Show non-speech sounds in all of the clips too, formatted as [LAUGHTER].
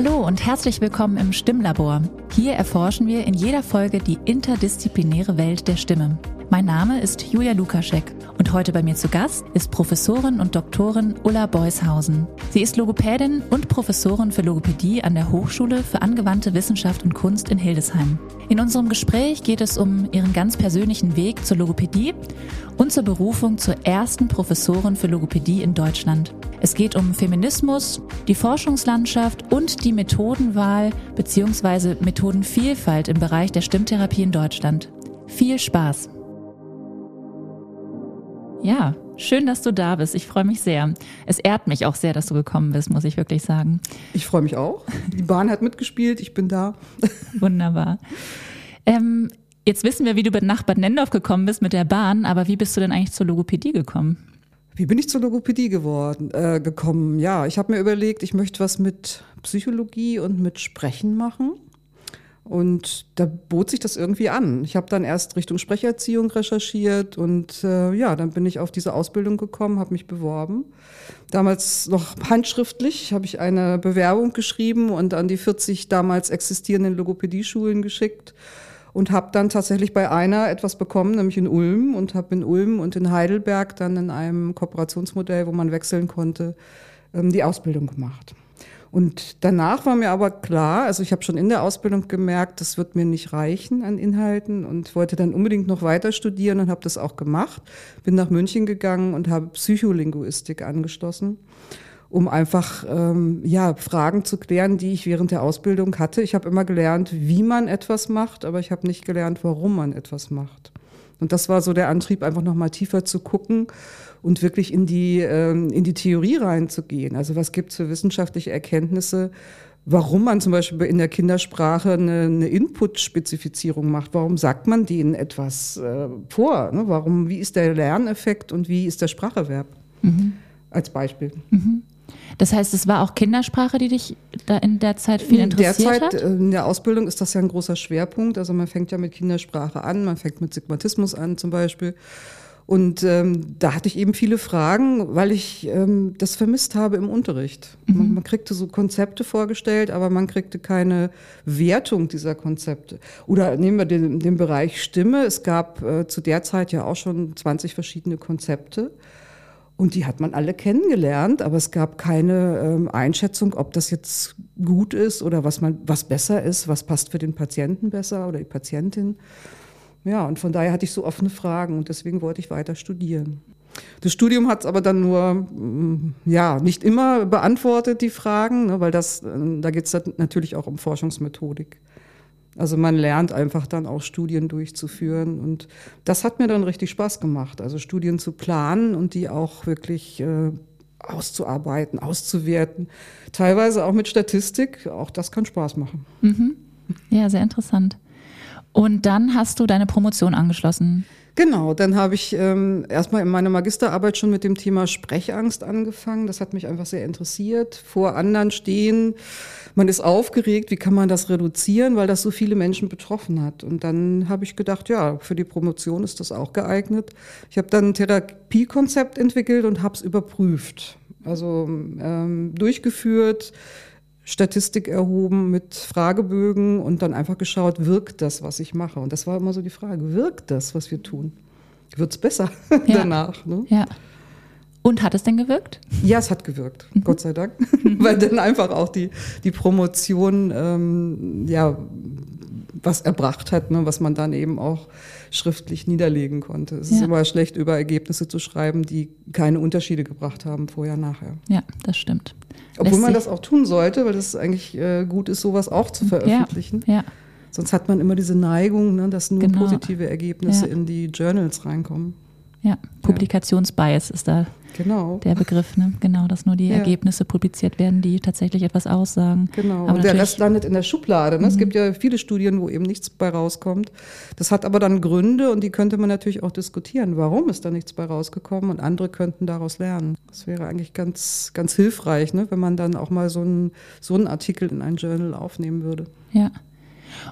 Hallo und herzlich willkommen im Stimmlabor. Hier erforschen wir in jeder Folge die interdisziplinäre Welt der Stimme. Mein Name ist Julia Lukaschek und heute bei mir zu Gast ist Professorin und Doktorin Ulla Beushausen. Sie ist Logopädin und Professorin für Logopädie an der Hochschule für angewandte Wissenschaft und Kunst in Hildesheim. In unserem Gespräch geht es um ihren ganz persönlichen Weg zur Logopädie und zur Berufung zur ersten Professorin für Logopädie in Deutschland. Es geht um Feminismus, die Forschungslandschaft und die Methodenwahl bzw. Methodenvielfalt im Bereich der Stimmtherapie in Deutschland. Viel Spaß! Ja, schön, dass du da bist. Ich freue mich sehr. Es ehrt mich auch sehr, dass du gekommen bist, muss ich wirklich sagen. Ich freue mich auch. Die Bahn hat mitgespielt, ich bin da. [LAUGHS] Wunderbar. Ähm, jetzt wissen wir, wie du nach Bad Nendorf gekommen bist mit der Bahn, aber wie bist du denn eigentlich zur Logopädie gekommen? Wie bin ich zur Logopädie geworden, äh, gekommen? Ja, ich habe mir überlegt, ich möchte was mit Psychologie und mit Sprechen machen. Und da bot sich das irgendwie an. Ich habe dann erst Richtung Sprecherziehung recherchiert und äh, ja, dann bin ich auf diese Ausbildung gekommen, habe mich beworben. Damals noch handschriftlich habe ich eine Bewerbung geschrieben und an die 40 damals existierenden Logopädieschulen geschickt und habe dann tatsächlich bei einer etwas bekommen, nämlich in Ulm und habe in Ulm und in Heidelberg dann in einem Kooperationsmodell, wo man wechseln konnte, ähm, die Ausbildung gemacht. Und danach war mir aber klar, also ich habe schon in der Ausbildung gemerkt, das wird mir nicht reichen an Inhalten und wollte dann unbedingt noch weiter studieren und habe das auch gemacht. Bin nach München gegangen und habe Psycholinguistik angeschlossen, um einfach ähm, ja Fragen zu klären, die ich während der Ausbildung hatte. Ich habe immer gelernt, wie man etwas macht, aber ich habe nicht gelernt, warum man etwas macht. Und das war so der Antrieb, einfach noch mal tiefer zu gucken und wirklich in die, ähm, in die Theorie reinzugehen. Also was gibt es für wissenschaftliche Erkenntnisse, warum man zum Beispiel in der Kindersprache eine, eine Input-Spezifizierung macht. Warum sagt man denen etwas äh, vor? Ne? Warum, wie ist der Lerneffekt und wie ist der Spracherwerb? Mhm. Als Beispiel. Mhm. Das heißt, es war auch Kindersprache, die dich da in der Zeit viel interessiert Derzeit, hat? Äh, in der Ausbildung ist das ja ein großer Schwerpunkt. Also man fängt ja mit Kindersprache an, man fängt mit Sigmatismus an zum Beispiel. Und ähm, da hatte ich eben viele Fragen, weil ich ähm, das vermisst habe im Unterricht. Mhm. Man, man, kriegte so Konzepte vorgestellt, aber man kriegte keine Wertung dieser Konzepte. Oder nehmen wir den, den Bereich Stimme. Es gab äh, zu der Zeit ja auch schon 20 verschiedene Konzepte. Und die hat man alle kennengelernt, aber es gab keine ähm, Einschätzung, ob das jetzt gut ist oder was man, was besser ist, was passt für den Patienten besser oder die Patientin. Ja, und von daher hatte ich so offene Fragen und deswegen wollte ich weiter studieren. Das Studium hat es aber dann nur, mm, ja, nicht immer beantwortet, die Fragen, ne, weil das, äh, da geht es natürlich auch um Forschungsmethodik. Also man lernt einfach dann auch Studien durchzuführen und das hat mir dann richtig Spaß gemacht. Also Studien zu planen und die auch wirklich äh, auszuarbeiten, auszuwerten. Teilweise auch mit Statistik, auch das kann Spaß machen. Mhm. Ja, sehr interessant. Und dann hast du deine Promotion angeschlossen. Genau, dann habe ich ähm, erstmal in meiner Magisterarbeit schon mit dem Thema Sprechangst angefangen. Das hat mich einfach sehr interessiert. Vor anderen stehen, man ist aufgeregt, wie kann man das reduzieren, weil das so viele Menschen betroffen hat. Und dann habe ich gedacht, ja, für die Promotion ist das auch geeignet. Ich habe dann ein Therapiekonzept entwickelt und habe es überprüft. Also ähm, durchgeführt, Statistik erhoben mit Fragebögen und dann einfach geschaut, wirkt das, was ich mache? Und das war immer so die Frage, wirkt das, was wir tun? Wird es besser [LAUGHS] ja. danach? Ne? Ja. Und hat es denn gewirkt? Ja, es hat gewirkt, mhm. Gott sei Dank. [LAUGHS] Weil dann einfach auch die, die Promotion ähm, ja, was erbracht hat, ne, was man dann eben auch schriftlich niederlegen konnte. Es ja. ist immer schlecht, über Ergebnisse zu schreiben, die keine Unterschiede gebracht haben, vorher, nachher. Ja, das stimmt. Obwohl Lässt man das auch tun sollte, weil es eigentlich äh, gut ist, sowas auch zu veröffentlichen. Ja. ja. Sonst hat man immer diese Neigung, ne, dass nur genau. positive Ergebnisse in die Journals reinkommen. Ja, Publikationsbias ist da genau. der Begriff. Ne? Genau, dass nur die ja. Ergebnisse publiziert werden, die tatsächlich etwas aussagen. Genau, aber und der Rest landet in der Schublade. Ne? Mhm. Es gibt ja viele Studien, wo eben nichts bei rauskommt. Das hat aber dann Gründe und die könnte man natürlich auch diskutieren. Warum ist da nichts bei rausgekommen und andere könnten daraus lernen. Das wäre eigentlich ganz, ganz hilfreich, ne? wenn man dann auch mal so einen, so einen Artikel in ein Journal aufnehmen würde. Ja.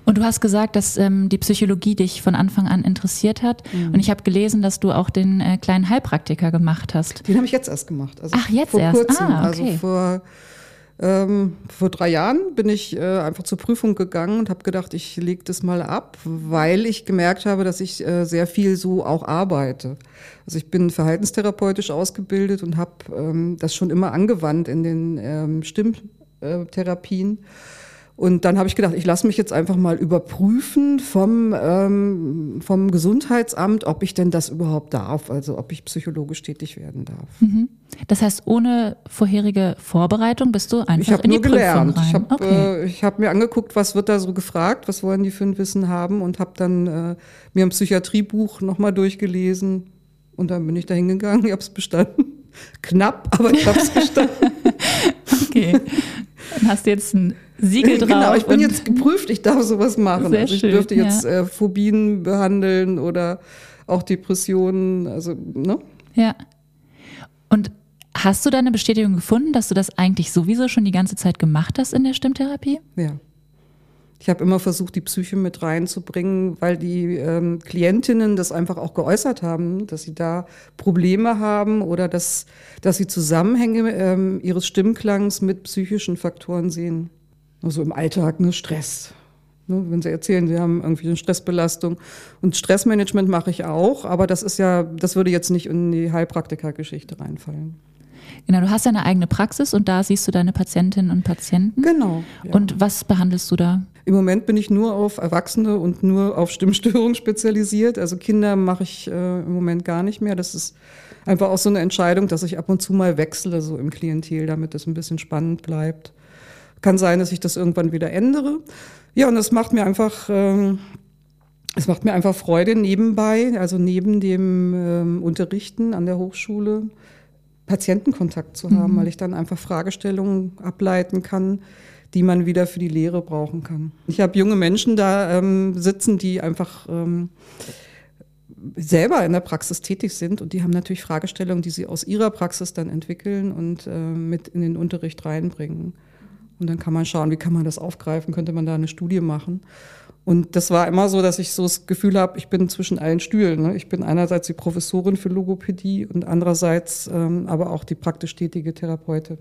Und du hast gesagt, dass ähm, die Psychologie dich von Anfang an interessiert hat. Mhm. Und ich habe gelesen, dass du auch den äh, kleinen Heilpraktiker gemacht hast. Den habe ich jetzt erst gemacht. Also Ach, jetzt vor erst? Kurzem, ah, okay. Also vor Ähm, vor drei Jahren bin ich äh, einfach zur Prüfung gegangen und habe gedacht, ich lege das mal ab, weil ich gemerkt habe, dass ich äh, sehr viel so auch arbeite. Also ich bin verhaltenstherapeutisch ausgebildet und habe ähm, das schon immer angewandt in den ähm, Stimmtherapien. Und dann habe ich gedacht, ich lasse mich jetzt einfach mal überprüfen vom, ähm, vom Gesundheitsamt, ob ich denn das überhaupt darf, also ob ich psychologisch tätig werden darf. Mhm. Das heißt, ohne vorherige Vorbereitung bist du einfach ich in die nur gelernt. Prüfung rein. Ich habe okay. äh, hab mir angeguckt, was wird da so gefragt, was wollen die für ein Wissen haben und habe dann äh, mir ein Psychiatriebuch nochmal durchgelesen und dann bin ich da hingegangen, ich habe es bestanden. [LAUGHS] Knapp, aber ich habe es [LAUGHS] bestanden. okay. Dann hast du jetzt ein Siegel drauf. Genau, ich bin jetzt geprüft, ich darf sowas machen. Sehr also ich schön, dürfte jetzt ja. äh, Phobien behandeln oder auch Depressionen, also, ne? Ja. Und hast du da eine Bestätigung gefunden, dass du das eigentlich sowieso schon die ganze Zeit gemacht hast in der Stimmtherapie? Ja. Ich habe immer versucht, die Psyche mit reinzubringen, weil die ähm, Klientinnen das einfach auch geäußert haben, dass sie da Probleme haben oder dass, dass sie Zusammenhänge ähm, ihres Stimmklangs mit psychischen Faktoren sehen. Also im Alltag, ne, Stress. Ne, wenn sie erzählen, sie haben irgendwie eine Stressbelastung. Und Stressmanagement mache ich auch, aber das ist ja, das würde jetzt nicht in die Heilpraktikergeschichte reinfallen. Genau, du hast ja eine eigene Praxis und da siehst du deine Patientinnen und Patienten. Genau. Ja. Und was behandelst du da? Im Moment bin ich nur auf Erwachsene und nur auf Stimmstörungen [LAUGHS] spezialisiert. Also Kinder mache ich äh, im Moment gar nicht mehr. Das ist einfach auch so eine Entscheidung, dass ich ab und zu mal wechsle, so im Klientel, damit das ein bisschen spannend bleibt. Kann sein, dass ich das irgendwann wieder ändere. Ja, und es macht mir einfach, ähm, es macht mir einfach Freude nebenbei, also neben dem ähm, Unterrichten an der Hochschule, Patientenkontakt zu haben, Mhm. weil ich dann einfach Fragestellungen ableiten kann, die man wieder für die Lehre brauchen kann. Ich habe junge Menschen da ähm, sitzen, die einfach ähm, selber in der Praxis tätig sind und die haben natürlich Fragestellungen, die sie aus ihrer Praxis dann entwickeln und äh, mit in den Unterricht reinbringen. Und dann kann man schauen, wie kann man das aufgreifen, könnte man da eine Studie machen. Und das war immer so, dass ich so das Gefühl habe, ich bin zwischen allen Stühlen. Ne? Ich bin einerseits die Professorin für Logopädie und andererseits ähm, aber auch die praktisch tätige Therapeutin.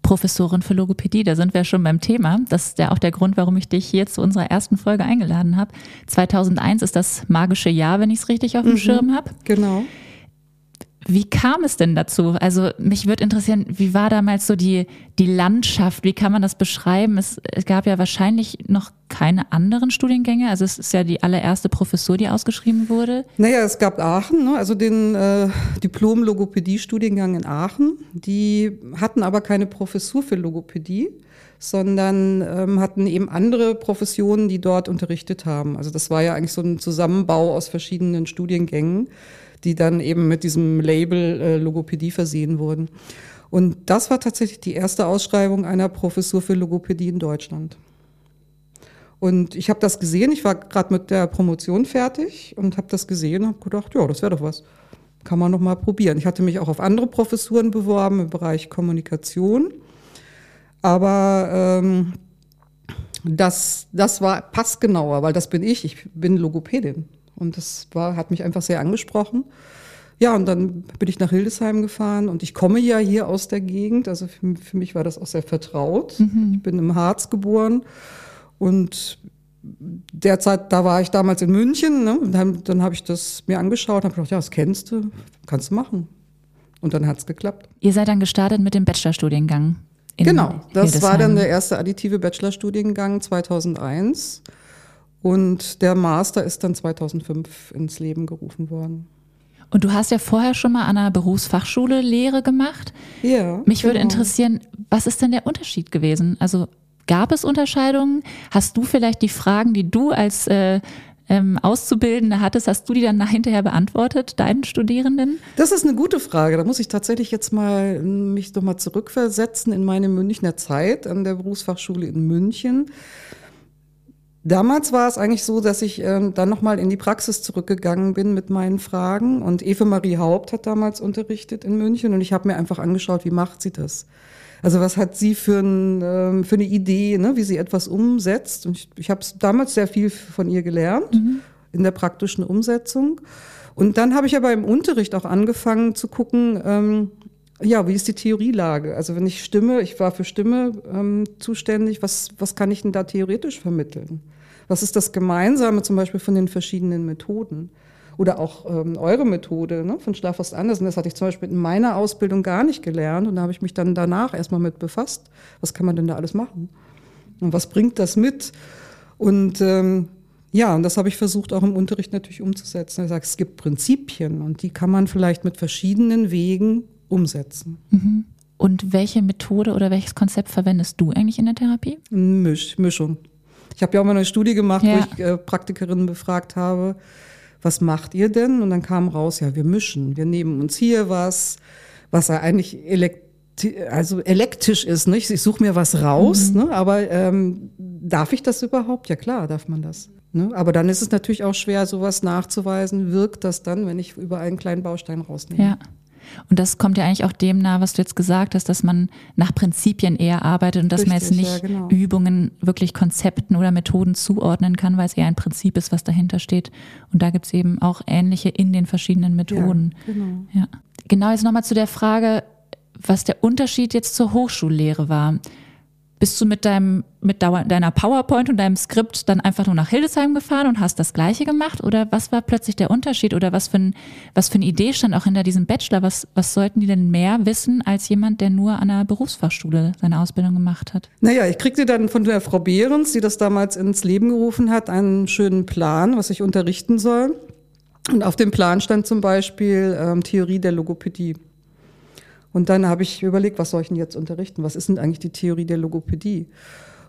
Professorin für Logopädie, da sind wir schon beim Thema. Das ist ja auch der Grund, warum ich dich hier zu unserer ersten Folge eingeladen habe. 2001 ist das magische Jahr, wenn ich es richtig auf dem Schirm habe. Genau. Wie kam es denn dazu? Also mich würde interessieren, wie war damals so die, die Landschaft? Wie kann man das beschreiben? Es, es gab ja wahrscheinlich noch keine anderen Studiengänge. Also es ist ja die allererste Professur, die ausgeschrieben wurde. Naja, es gab Aachen, ne? also den äh, Diplom-Logopädie-Studiengang in Aachen. Die hatten aber keine Professur für Logopädie, sondern ähm, hatten eben andere Professionen, die dort unterrichtet haben. Also das war ja eigentlich so ein Zusammenbau aus verschiedenen Studiengängen, die dann eben mit diesem Label äh, Logopädie versehen wurden. Und das war tatsächlich die erste Ausschreibung einer Professur für Logopädie in Deutschland. Und ich habe das gesehen, ich war gerade mit der Promotion fertig und habe das gesehen und habe gedacht, ja, das wäre doch was. Kann man noch mal probieren. Ich hatte mich auch auf andere Professuren beworben im Bereich Kommunikation. Aber ähm, das, das war passgenauer, weil das bin ich. Ich bin Logopädin. Und das war, hat mich einfach sehr angesprochen. Ja, und dann bin ich nach Hildesheim gefahren und ich komme ja hier aus der Gegend. Also für, für mich war das auch sehr vertraut. Ich bin im Harz geboren und derzeit, da war ich damals in München. Ne? Und dann, dann habe ich das mir angeschaut und habe gedacht, ja, das kennst du, kannst du machen. Und dann hat es geklappt. Ihr seid dann gestartet mit dem Bachelorstudiengang. in Genau, das war Hildesheim. dann der erste additive Bachelorstudiengang 2001 und der Master ist dann 2005 ins Leben gerufen worden. Und du hast ja vorher schon mal an einer Berufsfachschule Lehre gemacht. Ja. Mich würde genau. interessieren, was ist denn der Unterschied gewesen? Also gab es Unterscheidungen? Hast du vielleicht die Fragen, die du als äh, ähm, Auszubildende hattest, hast du die dann hinterher beantwortet, deinen Studierenden? Das ist eine gute Frage. Da muss ich tatsächlich jetzt mal mich noch mal zurückversetzen in meine Münchner Zeit an der Berufsfachschule in München. Damals war es eigentlich so, dass ich ähm, dann nochmal in die Praxis zurückgegangen bin mit meinen Fragen. Und Eve Marie Haupt hat damals unterrichtet in München und ich habe mir einfach angeschaut, wie macht sie das? Also was hat sie für, ein, ähm, für eine Idee, ne, wie sie etwas umsetzt? Und ich, ich habe damals sehr viel von ihr gelernt in der praktischen Umsetzung. Und dann habe ich aber im Unterricht auch angefangen zu gucken, ähm, ja, wie ist die Theorielage? Also wenn ich Stimme, ich war für Stimme ähm, zuständig, was, was kann ich denn da theoretisch vermitteln? Was ist das Gemeinsame zum Beispiel von den verschiedenen Methoden? Oder auch ähm, eure Methode ne, von Schlafhorst Andersen, das hatte ich zum Beispiel in meiner Ausbildung gar nicht gelernt und da habe ich mich dann danach erstmal mit befasst. Was kann man denn da alles machen? Und was bringt das mit? Und ähm, ja, und das habe ich versucht auch im Unterricht natürlich umzusetzen. Ich sage, es gibt Prinzipien und die kann man vielleicht mit verschiedenen Wegen umsetzen. Mhm. Und welche Methode oder welches Konzept verwendest du eigentlich in der Therapie? Misch, Mischung. Ich habe ja auch mal eine Studie gemacht, ja. wo ich äh, Praktikerinnen befragt habe, was macht ihr denn? Und dann kam raus, ja, wir mischen. Wir nehmen uns hier was, was ja eigentlich elekt also elektrisch ist. Nicht? Ich suche mir was raus, mhm. ne? aber ähm, darf ich das überhaupt? Ja klar, darf man das. Ne? Aber dann ist es natürlich auch schwer, sowas nachzuweisen. Wirkt das dann, wenn ich über einen kleinen Baustein rausnehme? Ja. Und das kommt ja eigentlich auch dem nahe, was du jetzt gesagt hast, dass man nach Prinzipien eher arbeitet und dass Richtig, man jetzt nicht ja, genau. Übungen wirklich Konzepten oder Methoden zuordnen kann, weil es eher ein Prinzip ist, was dahinter steht. Und da gibt es eben auch ähnliche in den verschiedenen Methoden. Ja, genau. Ja. Genau, jetzt nochmal zu der Frage, was der Unterschied jetzt zur Hochschullehre war. Bist du mit deinem, mit deiner PowerPoint und deinem Skript dann einfach nur nach Hildesheim gefahren und hast das Gleiche gemacht? Oder was war plötzlich der Unterschied? Oder was für, ein, was für eine Idee stand auch hinter diesem Bachelor? Was, was sollten die denn mehr wissen als jemand, der nur an einer Berufsfachschule seine Ausbildung gemacht hat? Naja, ich kriegte dann von der Frau Behrens, die das damals ins Leben gerufen hat, einen schönen Plan, was ich unterrichten soll. Und auf dem Plan stand zum Beispiel ähm, Theorie der Logopädie. Und dann habe ich überlegt, was soll ich denn jetzt unterrichten? Was ist denn eigentlich die Theorie der Logopädie?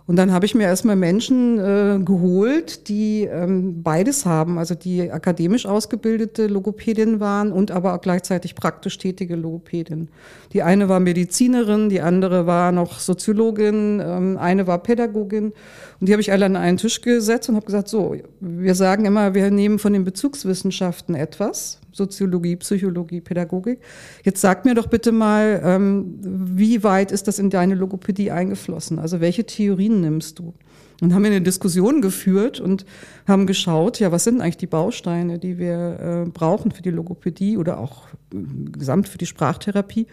Und dann habe ich mir erstmal Menschen äh, geholt, die ähm, beides haben, also die akademisch ausgebildete Logopädin waren und aber auch gleichzeitig praktisch tätige Logopädin. Die eine war Medizinerin, die andere war noch Soziologin, ähm, eine war Pädagogin. Und die habe ich alle an einen Tisch gesetzt und habe gesagt, so, wir sagen immer, wir nehmen von den Bezugswissenschaften etwas, Soziologie, Psychologie, Pädagogik. Jetzt sag mir doch bitte mal, ähm, wie weit ist das in deine Logopädie eingeflossen? Also welche Theorien nimmst du? Und haben wir eine Diskussion geführt und haben geschaut, ja, was sind eigentlich die Bausteine, die wir äh, brauchen für die Logopädie oder auch äh, gesamt für die Sprachtherapie.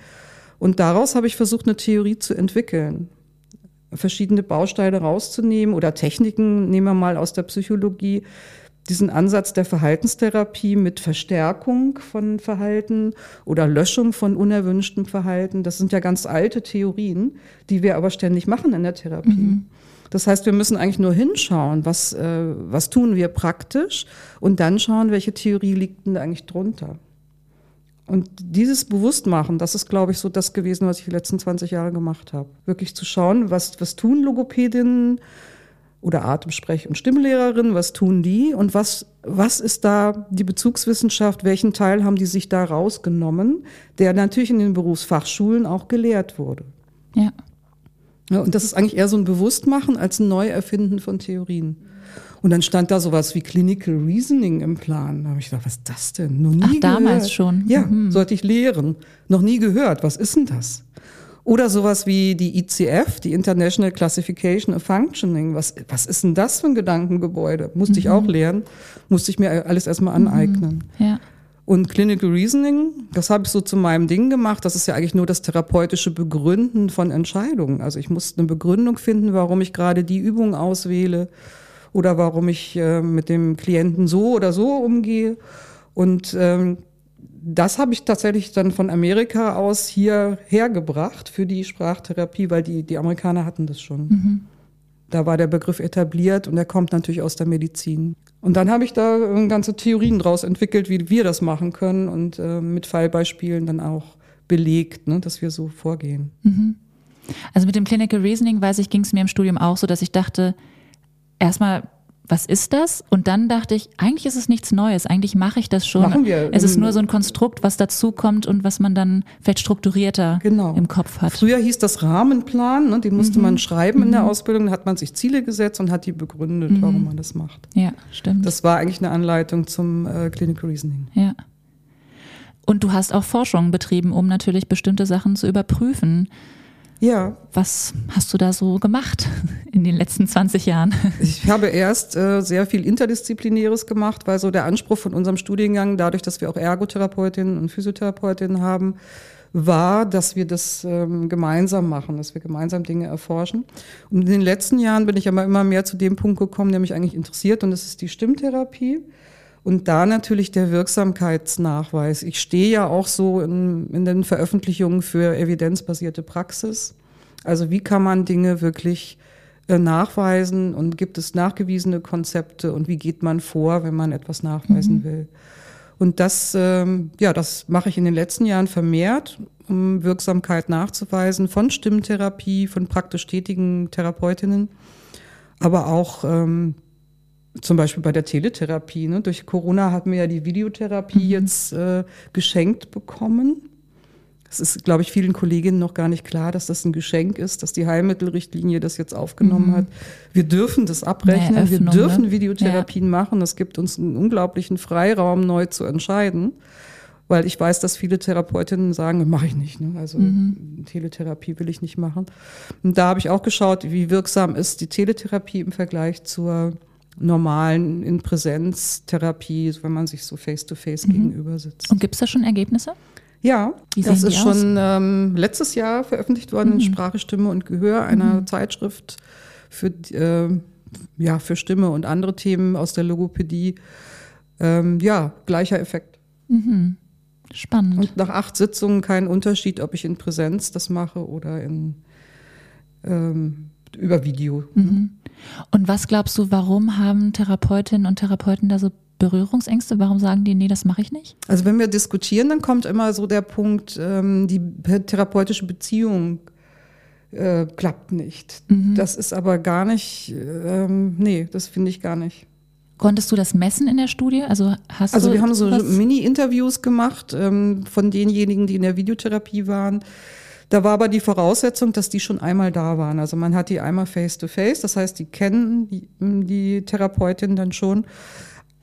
Und daraus habe ich versucht, eine Theorie zu entwickeln verschiedene Bausteine rauszunehmen oder Techniken, nehmen wir mal aus der Psychologie, diesen Ansatz der Verhaltenstherapie mit Verstärkung von Verhalten oder Löschung von unerwünschtem Verhalten. Das sind ja ganz alte Theorien, die wir aber ständig machen in der Therapie. Mhm. Das heißt, wir müssen eigentlich nur hinschauen, was, äh, was tun wir praktisch und dann schauen, welche Theorie liegt denn eigentlich drunter. Und dieses Bewusstmachen, das ist, glaube ich, so das gewesen, was ich die letzten 20 Jahre gemacht habe. Wirklich zu schauen, was, was tun Logopädinnen, oder Atemsprech- und Stimmlehrerin, was tun die und was, was ist da die Bezugswissenschaft, welchen Teil haben die sich da rausgenommen, der natürlich in den Berufsfachschulen auch gelehrt wurde. Ja. ja und das ist eigentlich eher so ein Bewusstmachen als ein Neuerfinden von Theorien. Und dann stand da sowas wie Clinical Reasoning im Plan. Da habe ich gedacht, was ist das denn? Noch nie Ach, damals gehört. schon. Ja, mhm. sollte ich lehren. Noch nie gehört. Was ist denn das? Oder sowas wie die ICF, die International Classification of Functioning. Was, was ist denn das für ein Gedankengebäude? Musste mhm. ich auch lernen, musste ich mir alles erstmal aneignen. Mhm. Ja. Und Clinical Reasoning, das habe ich so zu meinem Ding gemacht. Das ist ja eigentlich nur das therapeutische Begründen von Entscheidungen. Also ich musste eine Begründung finden, warum ich gerade die Übung auswähle oder warum ich äh, mit dem Klienten so oder so umgehe. Und ähm, das habe ich tatsächlich dann von Amerika aus hier hergebracht für die Sprachtherapie, weil die, die Amerikaner hatten das schon. Mhm. Da war der Begriff etabliert und er kommt natürlich aus der Medizin. Und dann habe ich da ganze Theorien draus entwickelt, wie wir das machen können und äh, mit Fallbeispielen dann auch belegt, ne, dass wir so vorgehen. Mhm. Also mit dem Clinical Reasoning, weiß ich, ging es mir im Studium auch so, dass ich dachte, erstmal was ist das? Und dann dachte ich, eigentlich ist es nichts Neues, eigentlich mache ich das schon. Machen wir. Es ist nur so ein Konstrukt, was dazukommt und was man dann vielleicht strukturierter genau. im Kopf hat. Früher hieß das Rahmenplan, ne? den musste mhm. man schreiben in der mhm. Ausbildung, da hat man sich Ziele gesetzt und hat die begründet, mhm. warum man das macht. Ja, stimmt. Das war eigentlich eine Anleitung zum äh, Clinical Reasoning. Ja. Und du hast auch Forschung betrieben, um natürlich bestimmte Sachen zu überprüfen. Ja. Was hast du da so gemacht [LAUGHS] in den letzten 20 Jahren? [LAUGHS] Ich habe erst äh, sehr viel Interdisziplinäres gemacht, weil so der Anspruch von unserem Studiengang, dadurch, dass wir auch Ergotherapeutinnen und Physiotherapeutinnen haben, war, dass wir das ähm, gemeinsam machen, dass wir gemeinsam Dinge erforschen. Und in den letzten Jahren bin ich aber immer mehr zu dem Punkt gekommen, der mich eigentlich interessiert, und das ist die Stimmtherapie. Und da natürlich der Wirksamkeitsnachweis. Ich stehe ja auch so in, in den Veröffentlichungen für evidenzbasierte Praxis. Also wie kann man Dinge wirklich äh, nachweisen und gibt es nachgewiesene Konzepte und wie geht man vor, wenn man etwas nachweisen mhm. will. Und das, ähm, ja, das mache ich in den letzten Jahren vermehrt, um Wirksamkeit nachzuweisen von Stimmtherapie, von praktisch tätigen Therapeutinnen, aber auch ähm, zum Beispiel bei der Teletherapie. Ne? Durch Corona hatten wir ja die Videotherapie mhm. jetzt äh, geschenkt bekommen. Es ist, glaube ich, vielen Kolleginnen noch gar nicht klar, dass das ein Geschenk ist, dass die Heilmittelrichtlinie das jetzt aufgenommen mhm. hat. Wir dürfen das abrechnen, Öffnung, wir dürfen ne? Videotherapien ja. machen. Das gibt uns einen unglaublichen Freiraum, neu zu entscheiden. Weil ich weiß, dass viele Therapeutinnen sagen, mache ich nicht. Ne? Also mhm. Teletherapie will ich nicht machen. Und da habe ich auch geschaut, wie wirksam ist die Teletherapie im Vergleich zur normalen In-Präsenz-Therapie, wenn man sich so face-to-face -face mhm. gegenüber sitzt. Und gibt es da schon Ergebnisse? Ja, Wie das ist schon ähm, letztes Jahr veröffentlicht worden mhm. in Sprache, Stimme und Gehör, einer mhm. Zeitschrift für, äh, ja, für Stimme und andere Themen aus der Logopädie. Ähm, ja, gleicher Effekt. Mhm. Spannend. Und nach acht Sitzungen kein Unterschied, ob ich in Präsenz das mache oder in, ähm, über Video. Mhm. Und was glaubst du, warum haben Therapeutinnen und Therapeuten da so Berührungsängste? Warum sagen die, nee, das mache ich nicht? Also wenn wir diskutieren, dann kommt immer so der Punkt, ähm, die therapeutische Beziehung äh, klappt nicht. Mhm. Das ist aber gar nicht, ähm, nee, das finde ich gar nicht. Konntest du das messen in der Studie? Also hast also wir haben so Mini-Interviews gemacht ähm, von denjenigen, die in der Videotherapie waren. Da war aber die Voraussetzung, dass die schon einmal da waren. Also man hat die einmal face-to-face, -face, das heißt, die kennen die, die Therapeutin dann schon.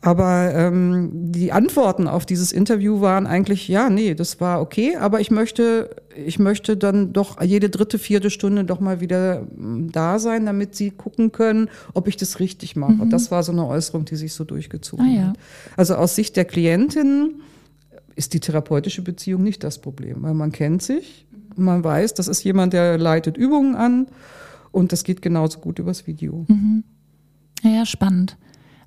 Aber ähm, die Antworten auf dieses Interview waren eigentlich, ja, nee, das war okay, aber ich möchte, ich möchte dann doch jede dritte, vierte Stunde doch mal wieder hm, da sein, damit sie gucken können, ob ich das richtig mache. Mhm. Das war so eine Äußerung, die sich so durchgezogen ah, ja. hat. Also aus Sicht der Klientin ist die therapeutische Beziehung nicht das Problem, weil man kennt sich, man weiß, das ist jemand, der leitet Übungen an und das geht genauso gut übers Video. Mhm. Ja, spannend.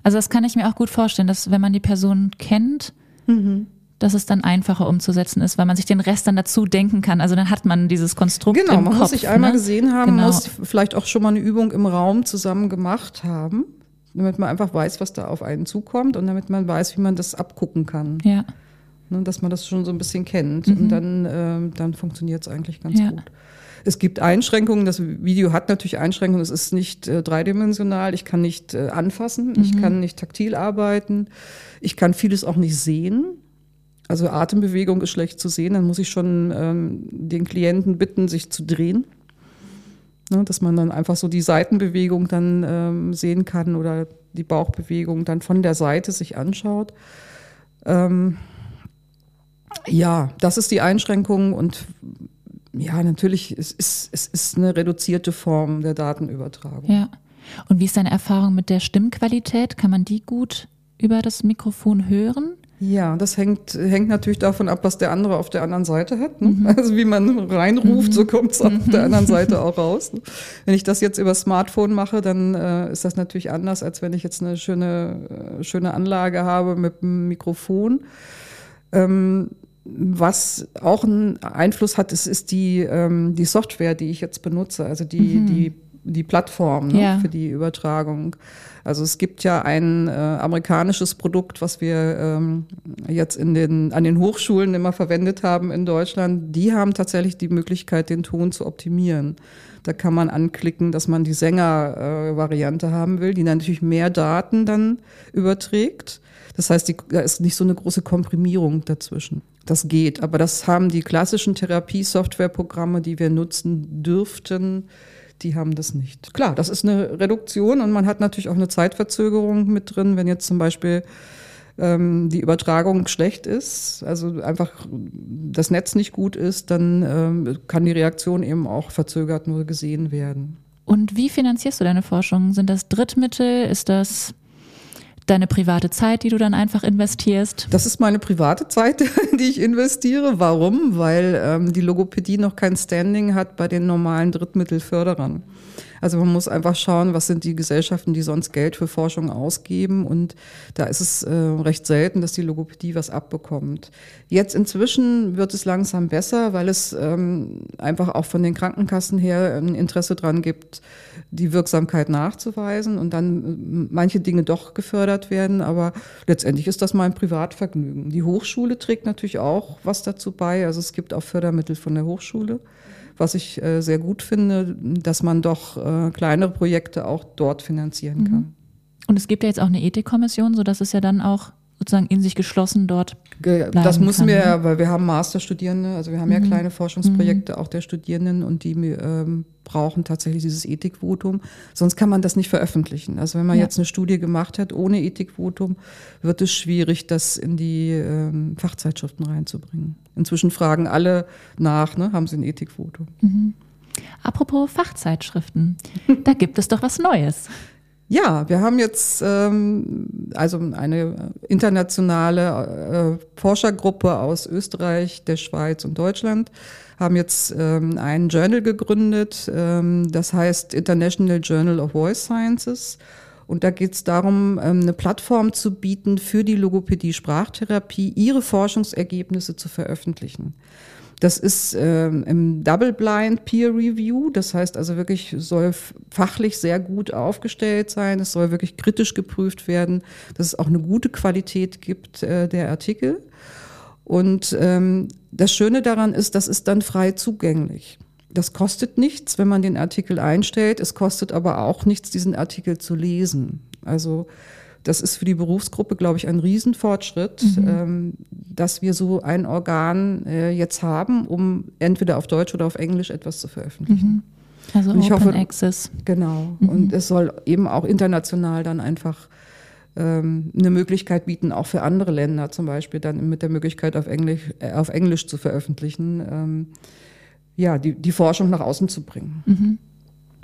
Also das kann ich mir auch gut vorstellen, dass wenn man die Person kennt, mhm. dass es dann einfacher umzusetzen ist, weil man sich den Rest dann dazu denken kann. Also dann hat man dieses Konstrukt Genau, im man Kopf, muss sich einmal ne? gesehen haben, genau. muss vielleicht auch schon mal eine Übung im Raum zusammen gemacht haben, damit man einfach weiß, was da auf einen zukommt und damit man weiß, wie man das abgucken kann. Ja. Ne, dass man das schon so ein bisschen kennt mhm. und dann, äh, dann funktioniert es eigentlich ganz ja. gut. Es gibt Einschränkungen. Das Video hat natürlich Einschränkungen. Es ist nicht äh, dreidimensional. Ich kann nicht äh, anfassen. Mhm. Ich kann nicht taktil arbeiten. Ich kann vieles auch nicht sehen. Also Atembewegung ist schlecht zu sehen. Dann muss ich schon ähm, den Klienten bitten, sich zu drehen. Ne, dass man dann einfach so die Seitenbewegung dann ähm, sehen kann oder die Bauchbewegung dann von der Seite sich anschaut. Ähm, ja, das ist die Einschränkung und ja, natürlich, es ist, es ist eine reduzierte Form der Datenübertragung. Ja. Und wie ist deine Erfahrung mit der Stimmqualität? Kann man die gut über das Mikrofon hören? Ja, das hängt, hängt natürlich davon ab, was der andere auf der anderen Seite hat. Ne? Mhm. Also wie man reinruft, mhm. so kommt es auf mhm. der anderen Seite auch raus. Ne? Wenn ich das jetzt über Smartphone mache, dann äh, ist das natürlich anders, als wenn ich jetzt eine schöne, äh, schöne Anlage habe mit einem Mikrofon. Ähm, was auch einen Einfluss hat, ist, ist die, ähm, die Software, die ich jetzt benutze, also die, mhm. die, die Plattform ne, ja. für die Übertragung. Also es gibt ja ein äh, amerikanisches Produkt, was wir ähm, jetzt in den, an den Hochschulen immer verwendet haben in Deutschland. Die haben tatsächlich die Möglichkeit, den Ton zu optimieren. Da kann man anklicken, dass man die Sänger-Variante äh, haben will, die natürlich mehr Daten dann überträgt. Das heißt, die, da ist nicht so eine große Komprimierung dazwischen. Das geht, aber das haben die klassischen Therapie-Software-Programme, die wir nutzen dürften, die haben das nicht. Klar, das ist eine Reduktion und man hat natürlich auch eine Zeitverzögerung mit drin, wenn jetzt zum Beispiel ähm, die Übertragung schlecht ist, also einfach das Netz nicht gut ist, dann ähm, kann die Reaktion eben auch verzögert nur gesehen werden. Und wie finanzierst du deine Forschung? Sind das Drittmittel? Ist das deine private Zeit, die du dann einfach investierst? Das ist meine private Zeit, [LAUGHS] die ich investiere. Warum? Weil ähm, die Logopädie noch kein Standing hat bei den normalen Drittmittelförderern. Also man muss einfach schauen, was sind die Gesellschaften, die sonst Geld für Forschung ausgeben. Und da ist es äh, recht selten, dass die Logopädie was abbekommt. Jetzt inzwischen wird es langsam besser, weil es ähm, einfach auch von den Krankenkassen her ein Interesse dran gibt, die Wirksamkeit nachzuweisen und dann manche Dinge doch gefördert werden. Aber letztendlich ist das mein Privatvergnügen. Die Hochschule trägt natürlich auch was dazu bei. Also es gibt auch Fördermittel von der Hochschule was ich äh, sehr gut finde, dass man doch äh, kleinere Projekte auch dort finanzieren mhm. kann. Und es gibt ja jetzt auch eine Ethikkommission, sodass es ja dann auch sozusagen in sich geschlossen dort Das müssen kann, wir ne? ja, weil wir haben Masterstudierende, also wir haben ja Mhm. kleine Forschungsprojekte auch der Studierenden und die ähm, brauchen tatsächlich dieses Ethikvotum. Sonst kann man das nicht veröffentlichen. Also wenn man Ja. jetzt eine Studie gemacht hat ohne Ethikvotum, wird es schwierig, das in die ähm, Fachzeitschriften reinzubringen. Inzwischen fragen alle nach, ne, haben sie ein Ethikvotum? Apropos Fachzeitschriften, da gibt es doch was Neues. Ja, wir haben jetzt ähm, also eine internationale äh, Forschergruppe aus Österreich, der Schweiz und Deutschland haben jetzt ähm, ein Journal gegründet, ähm, das heißt International Journal of Voice Sciences. Und da geht es darum, ähm, eine Plattform zu bieten für die Logopädie-Sprachtherapie, ihre Forschungsergebnisse zu veröffentlichen. Das ist ähm, im Double-Blind Peer Review. Das heißt also wirklich, soll fachlich sehr gut aufgestellt sein. Es soll wirklich kritisch geprüft werden, dass es auch eine gute Qualität gibt äh, der Artikel. Und ähm, das Schöne daran ist, das ist dann frei zugänglich. Das kostet nichts, wenn man den Artikel einstellt. Es kostet aber auch nichts, diesen Artikel zu lesen. Also das ist für die Berufsgruppe, glaube ich, ein Riesenfortschritt, ähm, dass wir so ein Organ äh, jetzt haben, um entweder auf Deutsch oder auf Englisch etwas zu veröffentlichen. Also Und ich Open hoffe- Access. Genau. Und es soll eben auch international dann einfach ähm, eine Möglichkeit bieten, auch für andere Länder zum Beispiel dann mit der Möglichkeit auf Englisch, äh, auf Englisch zu veröffentlichen, ähm, ja, die, die Forschung nach außen zu bringen.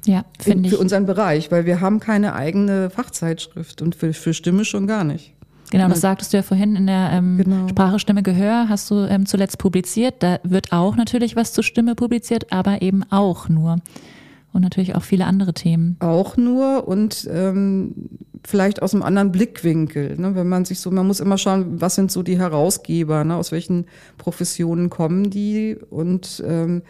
Ja, finde ich. Für unseren Bereich, weil wir haben keine eigene Fachzeitschrift und für, für Stimme schon gar nicht. Genau, das sagtest du ja vorhin in der ähm, Genau. Sprache, Stimme, Gehör, hast du ähm, zuletzt publiziert. Da wird auch natürlich was zur Stimme publiziert, aber eben auch nur. Und natürlich auch viele andere Themen. auch nur und ähm, vielleicht aus einem anderen Blickwinkel. Ne? Wenn man sich so, man muss immer schauen, was sind so die Herausgeber, ne? aus welchen Professionen kommen die und ähm,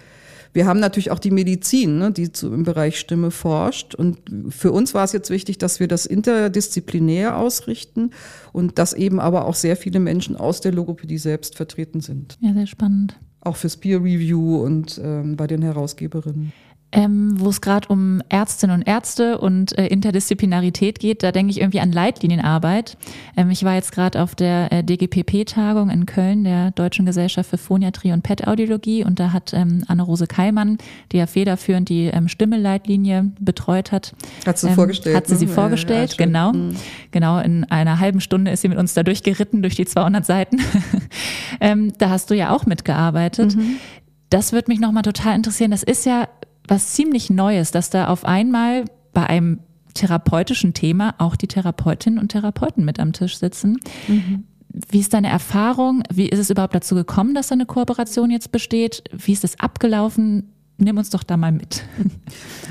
wir haben natürlich auch die Medizin, ne, die zu, im Bereich Stimme forscht. Und für uns war es jetzt wichtig, dass wir das interdisziplinär ausrichten und dass eben aber auch sehr viele Menschen aus der Logopädie selbst vertreten sind. Ja, sehr spannend. Auch fürs Peer Review und ähm, bei den Herausgeberinnen. Ähm, wo es gerade um Ärztinnen und Ärzte und äh, Interdisziplinarität geht, da denke ich irgendwie an Leitlinienarbeit. Ähm, ich war jetzt gerade auf der äh, DGPP-Tagung in Köln, der Deutschen Gesellschaft für Phoniatrie und PET-Audiologie, und da hat ähm, Anne-Rose Keimann, die ja federführend die ähm, Stimme-Leitlinie betreut hat, Hat sie ähm, vorgestellt. Hat sie ne? sie vorgestellt, ja, genau. Mhm. Genau, in einer halben Stunde ist sie mit uns da durchgeritten, durch die 200 Seiten. [LAUGHS] ähm, da hast du ja auch mitgearbeitet. Mhm. Das würde mich nochmal total interessieren. Das ist ja was ziemlich Neues, dass da auf einmal bei einem therapeutischen Thema auch die Therapeutinnen und Therapeuten mit am Tisch sitzen. Mhm. Wie ist deine Erfahrung? Wie ist es überhaupt dazu gekommen, dass da eine Kooperation jetzt besteht? Wie ist es abgelaufen? Nimm uns doch da mal mit.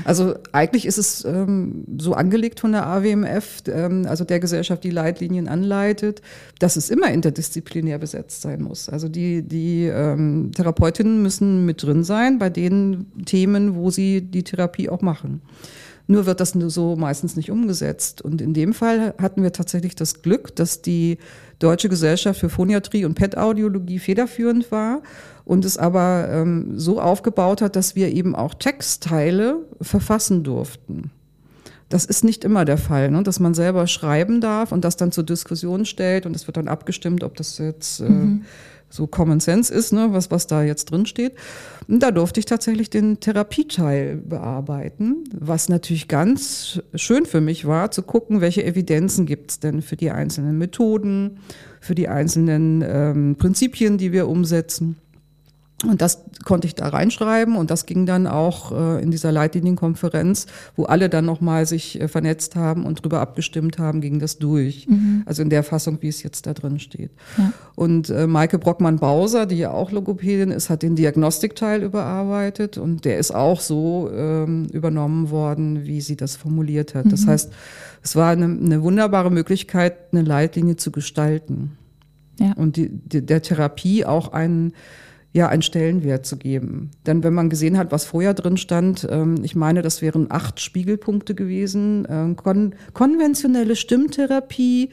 Also eigentlich ist es ähm, so angelegt von der AWMF, ähm, also der Gesellschaft, die Leitlinien anleitet, dass es immer interdisziplinär besetzt sein muss. Also die, die ähm, Therapeutinnen müssen mit drin sein bei den Themen, wo sie die Therapie auch machen. Nur wird das so meistens nicht umgesetzt. Und in dem Fall hatten wir tatsächlich das Glück, dass die Deutsche Gesellschaft für Phoniatrie und PET-Audiologie federführend war und es aber ähm, so aufgebaut hat, dass wir eben auch Textteile verfassen durften. Das ist nicht immer der Fall, ne? dass man selber schreiben darf und das dann zur Diskussion stellt und es wird dann abgestimmt, ob das jetzt äh, so Common Sense ist, ne? was, was da jetzt drin steht. Und da durfte ich tatsächlich den Therapieteil bearbeiten, was natürlich ganz schön für mich war, zu gucken, welche Evidenzen gibt es denn für die einzelnen Methoden, für die einzelnen ähm, Prinzipien, die wir umsetzen. Und das konnte ich da reinschreiben und das ging dann auch äh, in dieser Leitlinienkonferenz, wo alle dann nochmal sich äh, vernetzt haben und drüber abgestimmt haben, ging das durch. Mhm. Also in der Fassung, wie es jetzt da drin steht. Ja. Und äh, Maike Brockmann-Bauser, die ja auch Logopädin ist, hat den Diagnostikteil überarbeitet und der ist auch so ähm, übernommen worden, wie sie das formuliert hat. Mhm. Das heißt, es war eine, eine wunderbare Möglichkeit, eine Leitlinie zu gestalten. Ja. Und die, die, der Therapie auch einen ja, einen Stellenwert zu geben. Denn wenn man gesehen hat, was vorher drin stand, ähm, ich meine, das wären acht Spiegelpunkte gewesen, ähm, kon konventionelle Stimmtherapie,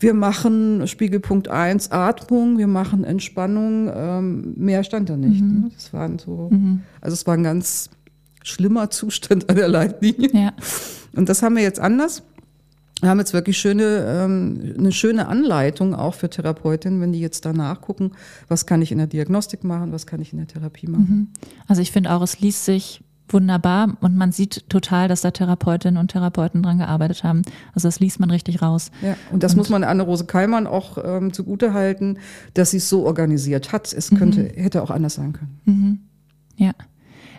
wir machen Spiegelpunkt eins Atmung, wir machen Entspannung, ähm, mehr stand da nicht. Mhm. Ne? Das waren so, mhm. also es war ein ganz schlimmer Zustand [LAUGHS] an der Leitlinie. Ja. Und das haben wir jetzt anders. Wir haben jetzt wirklich schöne, ähm, eine schöne Anleitung auch für Therapeutinnen, wenn die jetzt da nachgucken, was kann ich in der Diagnostik machen, was kann ich in der Therapie machen. Mhm. Also ich finde auch, es liest sich wunderbar und man sieht total, dass da Therapeutinnen und Therapeuten dran gearbeitet haben. Also das liest man richtig raus. Ja, und das und muss man Anne-Rose Keimann auch ähm, zugute halten, dass sie es so organisiert hat. Es könnte, mhm. hätte auch anders sein können. Mhm. Ja.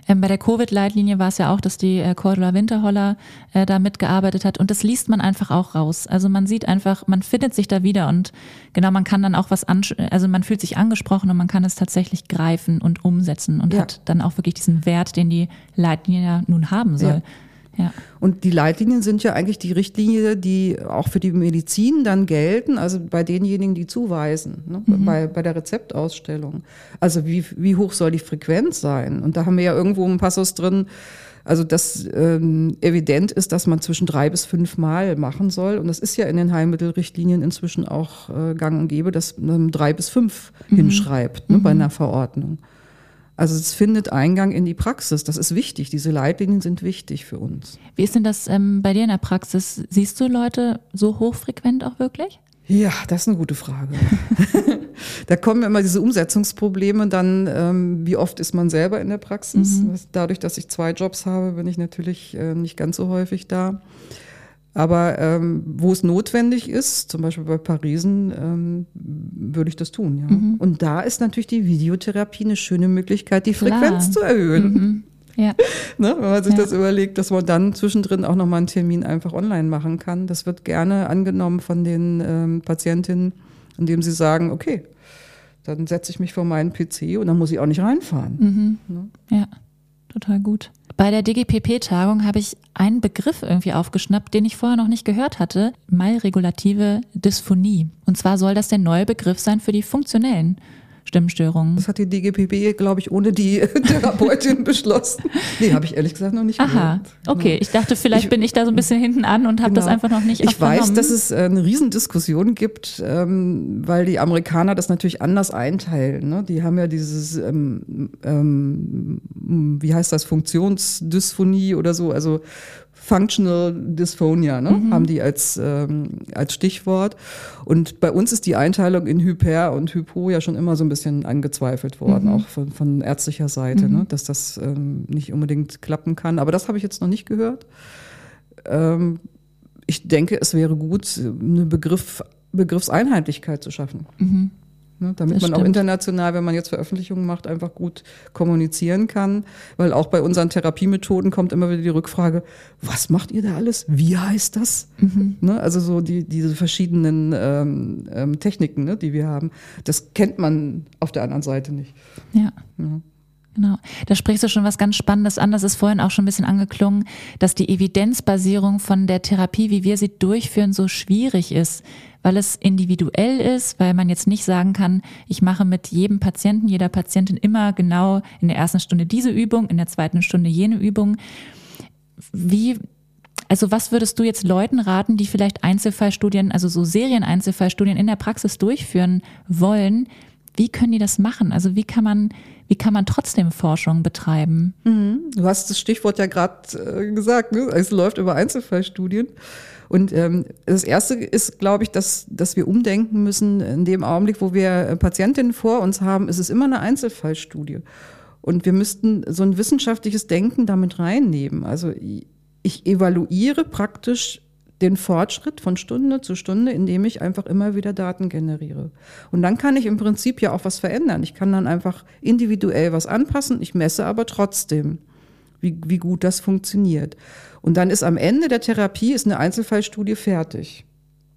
Ähm, bei der Covid-Leitlinie war es ja auch, dass die äh, Cordula Winterholler äh, da mitgearbeitet hat und das liest man einfach auch raus. Also man sieht einfach, man findet sich da wieder und genau, man kann dann auch was an, also man fühlt sich angesprochen und man kann es tatsächlich greifen und umsetzen und ja. hat dann auch wirklich diesen Wert, den die Leitlinie ja nun haben soll. Ja. Ja. Und die Leitlinien sind ja eigentlich die Richtlinie, die auch für die Medizin dann gelten, also bei denjenigen, die zuweisen, ne? mhm. bei, bei der Rezeptausstellung. Also wie, wie hoch soll die Frequenz sein? Und da haben wir ja irgendwo einen Passus drin, also dass ähm, evident ist, dass man zwischen drei bis fünf Mal machen soll. Und das ist ja in den Heilmittelrichtlinien inzwischen auch äh, gang und gäbe, dass man drei bis fünf mhm. hinschreibt ne, mhm. bei einer Verordnung. Also es findet Eingang in die Praxis. Das ist wichtig. Diese Leitlinien sind wichtig für uns. Wie ist denn das ähm, bei dir in der Praxis? Siehst du Leute so hochfrequent auch wirklich? Ja, das ist eine gute Frage. [LAUGHS] da kommen immer diese Umsetzungsprobleme dann, ähm, wie oft ist man selber in der Praxis? Mhm. Dadurch, dass ich zwei Jobs habe, bin ich natürlich äh, nicht ganz so häufig da. Aber ähm, wo es notwendig ist, zum Beispiel bei Parisen, ähm, würde ich das tun. Ja. Mhm. Und da ist natürlich die Videotherapie eine schöne Möglichkeit, die Klar. Frequenz zu erhöhen. Mhm. Ja. [LAUGHS] ne, wenn man sich ja. das überlegt, dass man dann zwischendrin auch nochmal einen Termin einfach online machen kann. Das wird gerne angenommen von den ähm, Patientinnen, indem sie sagen, okay, dann setze ich mich vor meinen PC und dann muss ich auch nicht reinfahren. Mhm. Ne? Ja, total gut. Bei der DGPP-Tagung habe ich einen Begriff irgendwie aufgeschnappt, den ich vorher noch nicht gehört hatte. Malregulative Dysphonie. Und zwar soll das der neue Begriff sein für die funktionellen Stimmstörungen. Das hat die DGPB, glaube ich, ohne die [LAUGHS] Therapeutin [LAUGHS] beschlossen. Nee, habe ich ehrlich gesagt noch nicht Aha, gehört. okay. Ich dachte, vielleicht ich, bin ich da so ein bisschen hinten an und habe genau. das einfach noch nicht Ich weiß, dass es äh, eine Riesendiskussion gibt, ähm, weil die Amerikaner das natürlich anders einteilen. Ne? Die haben ja dieses, ähm, ähm, wie heißt das, Funktionsdysphonie oder so, also Functional Dysphonia, ne? Mhm. haben die als, ähm, als Stichwort. Und bei uns ist die Einteilung in Hyper und Hypo ja schon immer so ein bisschen angezweifelt worden, mhm. auch von, von ärztlicher Seite, mhm. ne? dass das ähm, nicht unbedingt klappen kann. Aber das habe ich jetzt noch nicht gehört. Ähm, ich denke, es wäre gut, eine Begriff, Begriffseinheitlichkeit zu schaffen. Ne, damit das man stimmt. auch international, wenn man jetzt Veröffentlichungen macht, einfach gut kommunizieren kann. Weil auch bei unseren Therapiemethoden kommt immer wieder die Rückfrage, was macht ihr da alles? Wie heißt das? Mhm. Ne, also so die, diese verschiedenen ähm, ähm, Techniken, ne, die wir haben, das kennt man auf der anderen Seite nicht. Ja. ja. Genau. Da sprichst du schon was ganz Spannendes an. Das ist vorhin auch schon ein bisschen angeklungen, dass die Evidenzbasierung von der Therapie, wie wir sie durchführen, so schwierig ist weil es individuell ist, weil man jetzt nicht sagen kann, ich mache mit jedem Patienten, jeder Patientin immer genau in der ersten Stunde diese Übung, in der zweiten Stunde jene Übung. Wie, also was würdest du jetzt Leuten raten, die vielleicht Einzelfallstudien, also so Serien-Einzelfallstudien in der Praxis durchführen wollen? Wie können die das machen? Also wie kann man, wie kann man trotzdem Forschung betreiben? Mhm. Du hast das Stichwort ja gerade äh, gesagt, ne? es läuft über Einzelfallstudien. Und ähm, das Erste ist, glaube ich, dass, dass wir umdenken müssen. In dem Augenblick, wo wir äh, Patientinnen vor uns haben, ist es immer eine Einzelfallstudie. Und wir müssten so ein wissenschaftliches Denken damit reinnehmen. Also ich evaluiere praktisch den Fortschritt von Stunde zu Stunde, indem ich einfach immer wieder Daten generiere. Und dann kann ich im Prinzip ja auch was verändern. Ich kann dann einfach individuell was anpassen, ich messe aber trotzdem, wie, wie gut das funktioniert. Und dann ist am Ende der Therapie ist eine Einzelfallstudie fertig.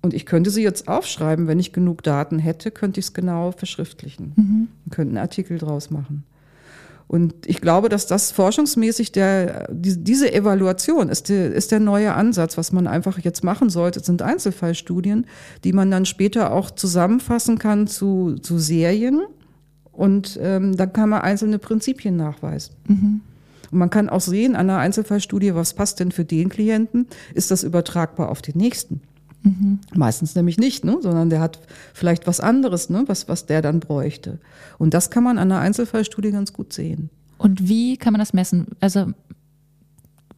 Und ich könnte sie jetzt aufschreiben, wenn ich genug Daten hätte, könnte ich es genau verschriftlichen mhm. und könnte einen Artikel draus machen. Und ich glaube, dass das forschungsmäßig der, die, diese Evaluation ist, die, ist der neue Ansatz, was man einfach jetzt machen sollte, sind Einzelfallstudien, die man dann später auch zusammenfassen kann zu, zu Serien. Und ähm, dann kann man einzelne Prinzipien nachweisen. Mhm. Und man kann auch sehen an einer Einzelfallstudie, was passt denn für den Klienten? Ist das übertragbar auf den nächsten? Mhm. Meistens nämlich nicht, ne? sondern der hat vielleicht was anderes, ne? was, was der dann bräuchte. Und das kann man an einer Einzelfallstudie ganz gut sehen. Und wie kann man das messen? Also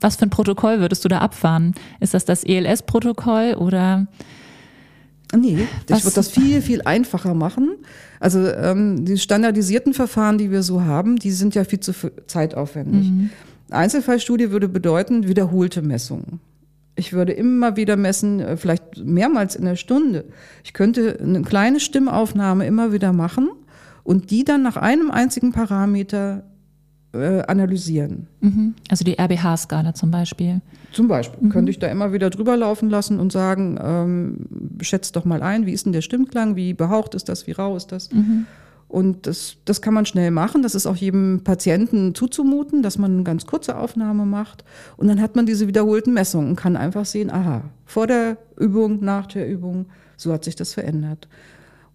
was für ein Protokoll würdest du da abfahren? Ist das das ELS-Protokoll oder? Nee, ich würde das viel, viel einfacher machen. Also ähm, die standardisierten Verfahren, die wir so haben, die sind ja viel zu zeitaufwendig. Mhm. Einzelfallstudie würde bedeuten wiederholte Messungen. Ich würde immer wieder messen, äh, vielleicht mehrmals in der Stunde. Ich könnte eine kleine Stimmaufnahme immer wieder machen und die dann nach einem einzigen Parameter äh, analysieren. Mhm. Also die RBH-Skala zum Beispiel. Zum Beispiel mhm. könnte ich da immer wieder drüber laufen lassen und sagen, ähm, schätzt doch mal ein, wie ist denn der Stimmklang, wie behaucht ist das, wie rau ist das. Mhm. Und das, das kann man schnell machen. Das ist auch jedem Patienten zuzumuten, dass man eine ganz kurze Aufnahme macht. Und dann hat man diese wiederholten Messungen und kann einfach sehen, aha, vor der Übung, nach der Übung, so hat sich das verändert.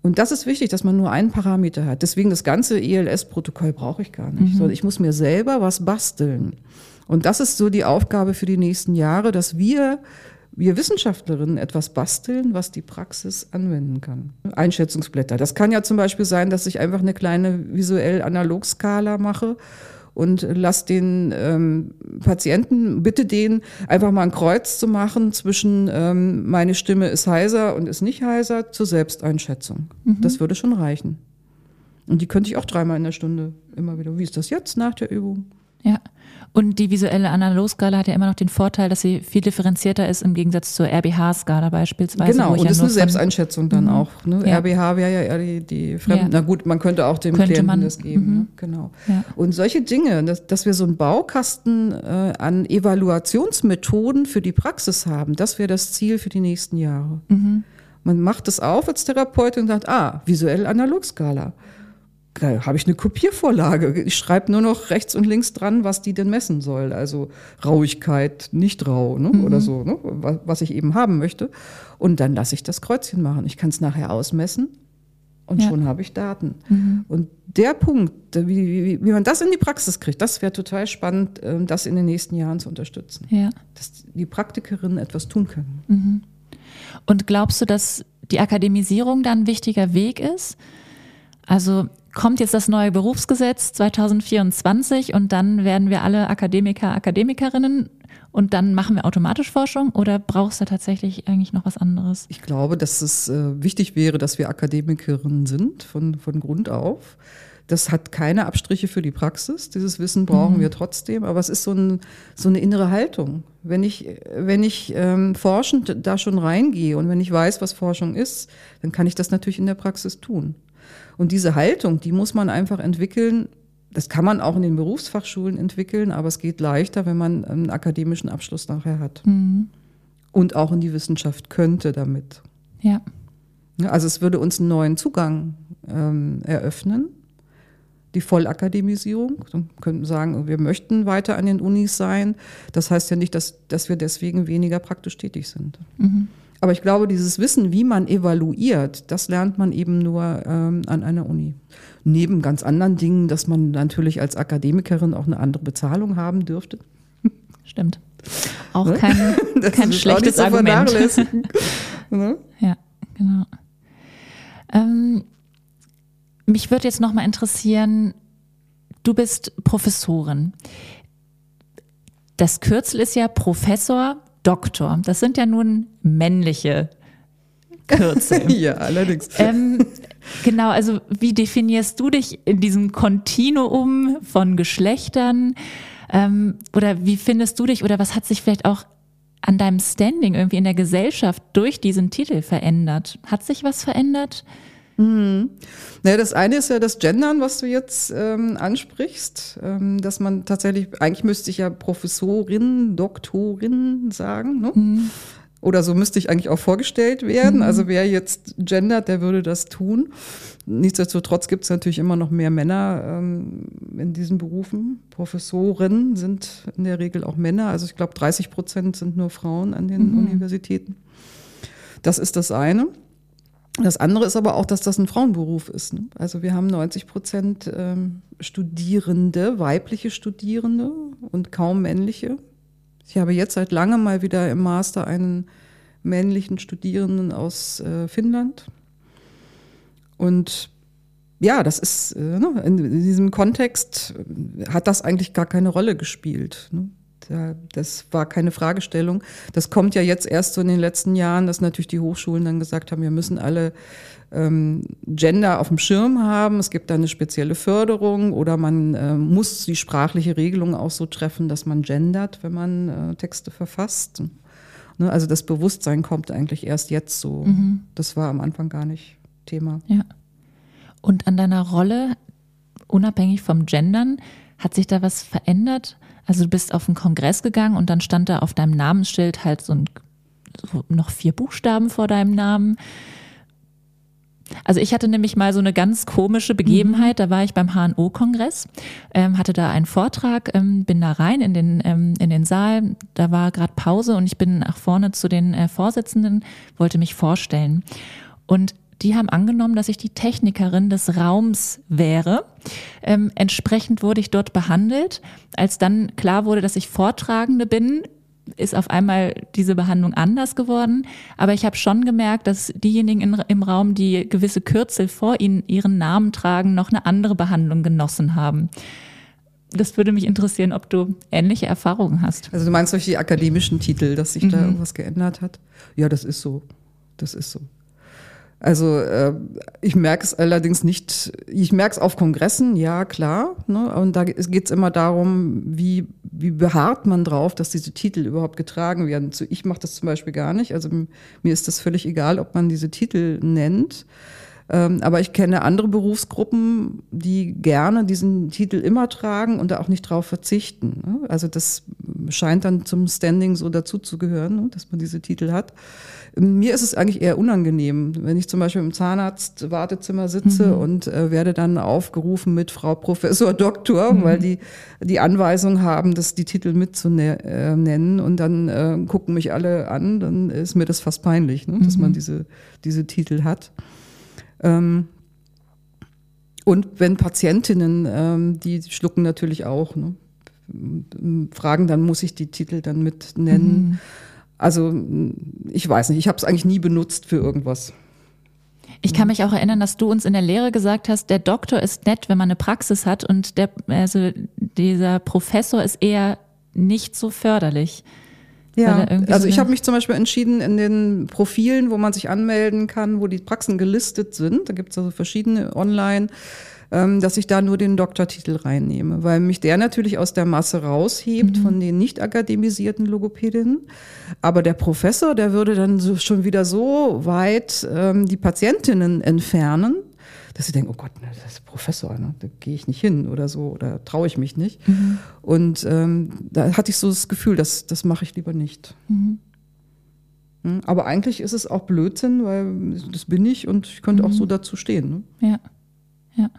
Und das ist wichtig, dass man nur einen Parameter hat. Deswegen das ganze ELS-Protokoll brauche ich gar nicht, mhm. sondern ich muss mir selber was basteln. Und das ist so die Aufgabe für die nächsten Jahre, dass wir wir Wissenschaftlerinnen etwas basteln, was die Praxis anwenden kann. Einschätzungsblätter. Das kann ja zum Beispiel sein, dass ich einfach eine kleine visuell Analogskala mache und lass den ähm, Patienten, bitte den einfach mal ein Kreuz zu machen zwischen ähm, meine Stimme ist heiser und ist nicht heiser zur Selbsteinschätzung. Mhm. Das würde schon reichen. Und die könnte ich auch dreimal in der Stunde immer wieder. Wie ist das jetzt nach der Übung? Ja. Und die visuelle Analogskala hat ja immer noch den Vorteil, dass sie viel differenzierter ist im Gegensatz zur RBH-Skala beispielsweise. Genau, und das ist eine Selbsteinschätzung dann mhm. auch. Ne? Ja. RBH wäre ja eher die, die Fremden. Ja. Na gut, man könnte auch dem könnte Klienten man, das geben. Mhm. Ne? Genau. Und solche Dinge, dass, dass wir so einen Baukasten äh, an Evaluationsmethoden für die Praxis haben, das wäre das Ziel für die nächsten Jahre. Mhm. Man macht es auf als Therapeutin und sagt, ah, visuell Analogskala habe ich eine Kopiervorlage. Ich schreibe nur noch rechts und links dran, was die denn messen soll. Also Rauigkeit, nicht rau ne? mhm. oder so, ne? was ich eben haben möchte. Und dann lasse ich das Kreuzchen machen. Ich kann es nachher ausmessen und ja. schon habe ich Daten. Mhm. Und der Punkt, wie, wie, wie, man das in die Praxis kriegt, das wäre total spannend, ähm, das in den nächsten Jahren zu unterstützen. Ja. Dass die Praktikerinnen etwas tun können. Mhm. Und glaubst du, dass die Akademisierung dann ein wichtiger Weg ist? Also kommt jetzt das neue Berufsgesetz 2024 und dann werden wir alle Akademiker, Akademikerinnen und dann machen wir automatisch Forschung oder brauchst du tatsächlich eigentlich noch was anderes? Ich glaube, dass es äh, wichtig wäre, dass wir Akademikerinnen sind von, von Grund auf. Das hat keine Abstriche für die Praxis. Dieses Wissen brauchen mhm. wir trotzdem, aber es ist so, ein, so eine innere Haltung. Wenn ich, wenn ich ähm, forschend da schon reingehe und wenn ich weiß, was Forschung ist, dann kann ich das natürlich in der Praxis tun. Und diese Haltung, die muss man einfach entwickeln. Das kann man auch in den Berufsfachschulen entwickeln, aber es geht leichter, wenn man einen akademischen Abschluss nachher hat. Mhm. Und auch in die Wissenschaft könnte damit. Ja. Also es würde uns einen neuen Zugang ähm, eröffnen, die Vollakademisierung. Dann könnten wir sagen, wir möchten weiter an den Unis sein. Das heißt ja nicht, dass, dass wir deswegen weniger praktisch tätig sind. Mhm. Aber ich glaube, dieses Wissen, wie man evaluiert, das lernt man eben nur ähm, an einer Uni. Neben ganz anderen Dingen, dass man natürlich als Akademikerin auch eine andere Bezahlung haben dürfte. [LAUGHS] Stimmt. Auch ne? kein, [LAUGHS] kein schlechtes so Argument. [LAUGHS] ne? Ja, genau. Ähm, mich würde jetzt noch mal interessieren, du bist Professorin. Das Kürzel ist ja Professor Doktor. Das sind ja nun männliche Kürzel. [LAUGHS] ja, allerdings. Ähm, genau, also wie definierst du dich in diesem Kontinuum von Geschlechtern? Ähm, oder wie findest du dich oder was hat sich vielleicht auch an deinem Standing irgendwie in der Gesellschaft durch diesen Titel verändert? Hat sich was verändert? Mhm. Naja, das eine ist ja das Gendern, was du jetzt ähm, ansprichst, ähm, dass man tatsächlich, eigentlich müsste ich ja Professorin, Doktorin sagen, ne? Mhm. Oder so müsste ich eigentlich auch vorgestellt werden. Mhm. Also wer jetzt gendert, der würde das tun. Nichtsdestotrotz gibt es natürlich immer noch mehr Männer ähm, in diesen Berufen. Professoren sind in der Regel auch Männer. Also ich glaube, 30 Prozent sind nur Frauen an den mhm. Universitäten. Das ist das eine. Das andere ist aber auch, dass das ein Frauenberuf ist. Ne? Also wir haben 90 Prozent ähm, Studierende, weibliche Studierende und kaum männliche. Ich habe jetzt seit langem mal wieder im Master einen männlichen Studierenden aus äh, Finnland. Und ja, das ist, äh, ne, in, in, diesem Kontext hat das eigentlich gar keine Rolle gespielt. Ne? Das war keine Fragestellung. Das kommt ja jetzt erst so in den letzten Jahren, dass natürlich die Hochschulen dann gesagt haben, wir müssen alle ähm, Gender auf dem Schirm haben. Es gibt da eine spezielle Förderung oder man äh, muss die sprachliche Regelung auch so treffen, dass man gendert, wenn man äh, Texte verfasst. Ne? Also das Bewusstsein kommt eigentlich erst jetzt so. Mhm. Das war am Anfang gar nicht Thema. Ja. Und an deiner Rolle, unabhängig vom Gendern, hat sich da was verändert? Also du bist auf einen Kongress gegangen und dann stand da auf deinem Namensschild halt so, ein, so noch vier Buchstaben vor deinem Namen. Also ich hatte nämlich mal so eine ganz komische Begebenheit. Da war ich beim HNO-Kongress, ähm, hatte da einen Vortrag, ähm, bin da rein in den, ähm, in den Saal. Da war gerade Pause und ich bin nach vorne zu den äh, Vorsitzenden, wollte mich vorstellen. Und die haben angenommen, dass ich die Technikerin des Raums wäre. Ähm, entsprechend wurde ich dort behandelt. Als dann klar wurde, dass ich Vortragende bin, ist auf einmal diese Behandlung anders geworden. Aber ich habe schon gemerkt, dass diejenigen in, im Raum, die gewisse Kürzel vor ihnen ihren Namen tragen, noch eine andere Behandlung genossen haben. Das würde mich interessieren, ob du ähnliche Erfahrungen hast. Also du meinst durch die akademischen Titel, dass sich mhm. da irgendwas geändert hat? Ja, das ist so. Das ist so. Also äh, ich merke es allerdings nicht, ich merke es auf Kongressen, ja klar. Ne? Und da geht es immer darum, wie, wie beharrt man drauf, dass diese Titel überhaupt getragen werden. Ich mache das zum Beispiel gar nicht. Also mir ist das völlig egal, ob man diese Titel nennt. Ähm, aber ich kenne andere Berufsgruppen, die gerne diesen Titel immer tragen und da auch nicht drauf verzichten. Ne? Also das scheint dann zum Standing so dazuzugehören, ne? dass man diese Titel hat. Mir ist es eigentlich eher unangenehm, wenn ich zum Beispiel im Zahnarzt-Wartezimmer sitze mhm. und äh, werde dann aufgerufen mit Frau Professor [LAUGHS] Doktor, mhm. weil die die Anweisung haben, das die Titel mitzunennen und dann äh, gucken mich alle an, dann ist mir das fast peinlich, ne, dass mhm. man diese, diese Titel hat. Ähm, und wenn Patientinnen, ähm, die schlucken natürlich auch, ne, fragen, dann muss ich die Titel dann mit nennen. Mhm. Also ich weiß nicht, ich habe es eigentlich nie benutzt für irgendwas. Ich kann mich auch erinnern, dass du uns in der Lehre gesagt hast, der Doktor ist nett, wenn man eine Praxis hat und der, also dieser Professor ist eher nicht so förderlich. Ja, also ich habe mich zum Beispiel entschieden, in den Profilen, wo man sich anmelden kann, wo die Praxen gelistet sind, da gibt es also verschiedene online, ähm, dass ich da nur den Doktortitel reinnehme, weil mich der natürlich aus der Masse raushebt mhm. von den nicht akademisierten Logopädinnen. Aber der Professor, der würde dann so, schon wieder so weit ähm, die Patientinnen entfernen, dass sie denken, oh Gott, das ist Professor, ne? da gehe ich nicht hin oder so oder traue ich mich nicht. Mhm. Und ähm, da hatte ich so das Gefühl, das, das mache ich lieber nicht. Mhm. Hm, aber eigentlich ist es auch Blödsinn, weil das bin ich und ich könnte auch so mhm. dazu stehen. Ne? Ja, ja.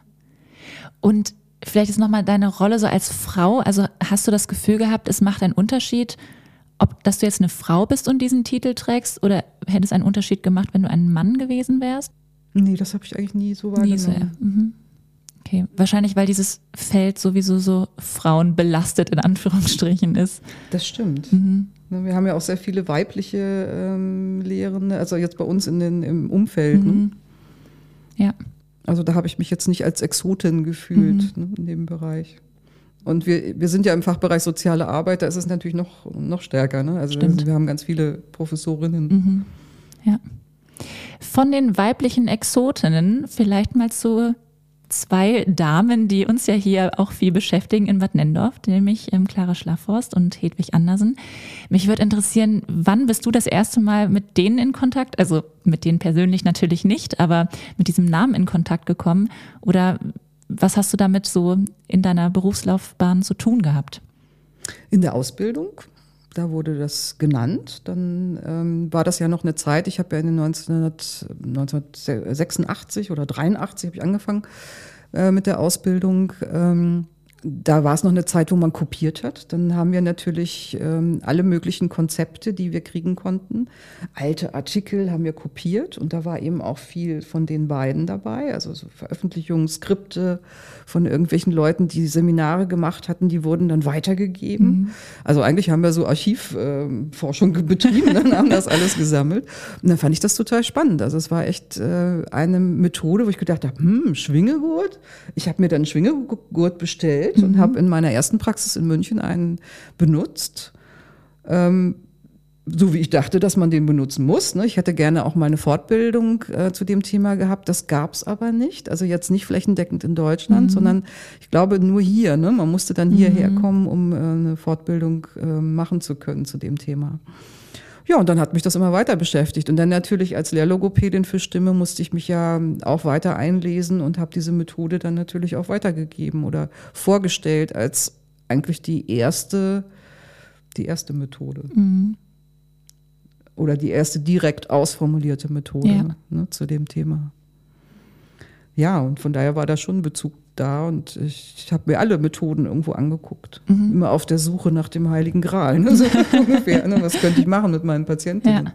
Und vielleicht ist nochmal deine Rolle so als Frau. Also hast du das Gefühl gehabt, es macht einen Unterschied, ob dass du jetzt eine Frau bist und diesen Titel trägst oder hätte es einen Unterschied gemacht, wenn du ein Mann gewesen wärst? Nee, das habe ich eigentlich nie so wahrgenommen. Nie so, ja. mhm. Okay, wahrscheinlich, weil dieses Feld sowieso so frauenbelastet in Anführungsstrichen ist. Das stimmt. Mhm. Ne, wir haben ja auch sehr viele weibliche ähm, Lehrende, also jetzt bei uns in den, im Umfeld. Ne? Mhm. Ne? Ja. Also da habe ich mich jetzt nicht als Exotin gefühlt mhm. ne, in dem Bereich. Und wir, wir sind ja im Fachbereich soziale Arbeit, da ist es natürlich noch, noch stärker. Ne? Also wir, wir haben ganz viele Professorinnen. Mhm. Ja. Von den weiblichen Exotinnen vielleicht mal zu zwei Damen, die uns ja hier auch viel beschäftigen in Bad Nendorf, nämlich ähm, Clara Schlafhorst und Hedwig Andersen. Mich würde interessieren, wann bist du das erste Mal mit denen in Kontakt, also mit denen persönlich natürlich nicht, aber mit diesem Namen in Kontakt gekommen? Oder was hast du damit so in deiner Berufslaufbahn zu tun gehabt? In der Ausbildung da wurde das genannt. Dann ähm, war das ja noch eine Zeit, ich habe ja in den 1900, 1986 oder 83 habe ich angefangen äh, mit der Ausbildung. Ähm, da war es noch eine Zeit, wo man kopiert hat. Dann haben wir natürlich ähm, alle möglichen Konzepte, die wir kriegen konnten. Alte Artikel haben wir kopiert und da war eben auch viel von den beiden dabei. Also so Veröffentlichungen, Skripte von irgendwelchen Leuten, die Seminare gemacht hatten, die wurden dann weitergegeben. Mhm. Also eigentlich haben wir so Archivforschung äh, [LAUGHS] betrieben und ne, haben das alles gesammelt. Und dann fand ich das total spannend. Also es war echt äh, eine Methode, wo ich gedacht habe, hm, Schwingegurt. Ich habe mir dann Schwingegurt bestellt entwickelt mhm. und habe in meiner ersten Praxis in München einen benutzt. Ähm, so wie ich dachte, dass man den benutzen muss. Ne? Ich hätte gerne auch mal eine Fortbildung äh, zu dem Thema gehabt. Das gab es aber nicht. Also jetzt nicht flächendeckend in Deutschland, mhm. sondern ich glaube nur hier. Ne? Man musste dann hierher mhm. kommen, um äh, eine Fortbildung äh, machen zu können zu dem Thema. Ja, und dann hat mich das immer weiter beschäftigt. Und dann natürlich als Lehrlogopädin für Stimme musste ich mich ja auch weiter einlesen und habe diese Methode dann natürlich auch weitergegeben oder vorgestellt als eigentlich die erste, die erste Methode. Mhm. Oder die erste direkt ausformulierte Methode ja. ne, zu dem Thema. Ja, und von daher war da schon ein Bezug da und ich, habe mir alle Methoden irgendwo angeguckt. Mhm. Immer auf der Suche nach dem Heiligen Gral. Ne? So [LAUGHS] ungefähr, ne? Was könnte ich machen mit meinen Patientinnen? Ja.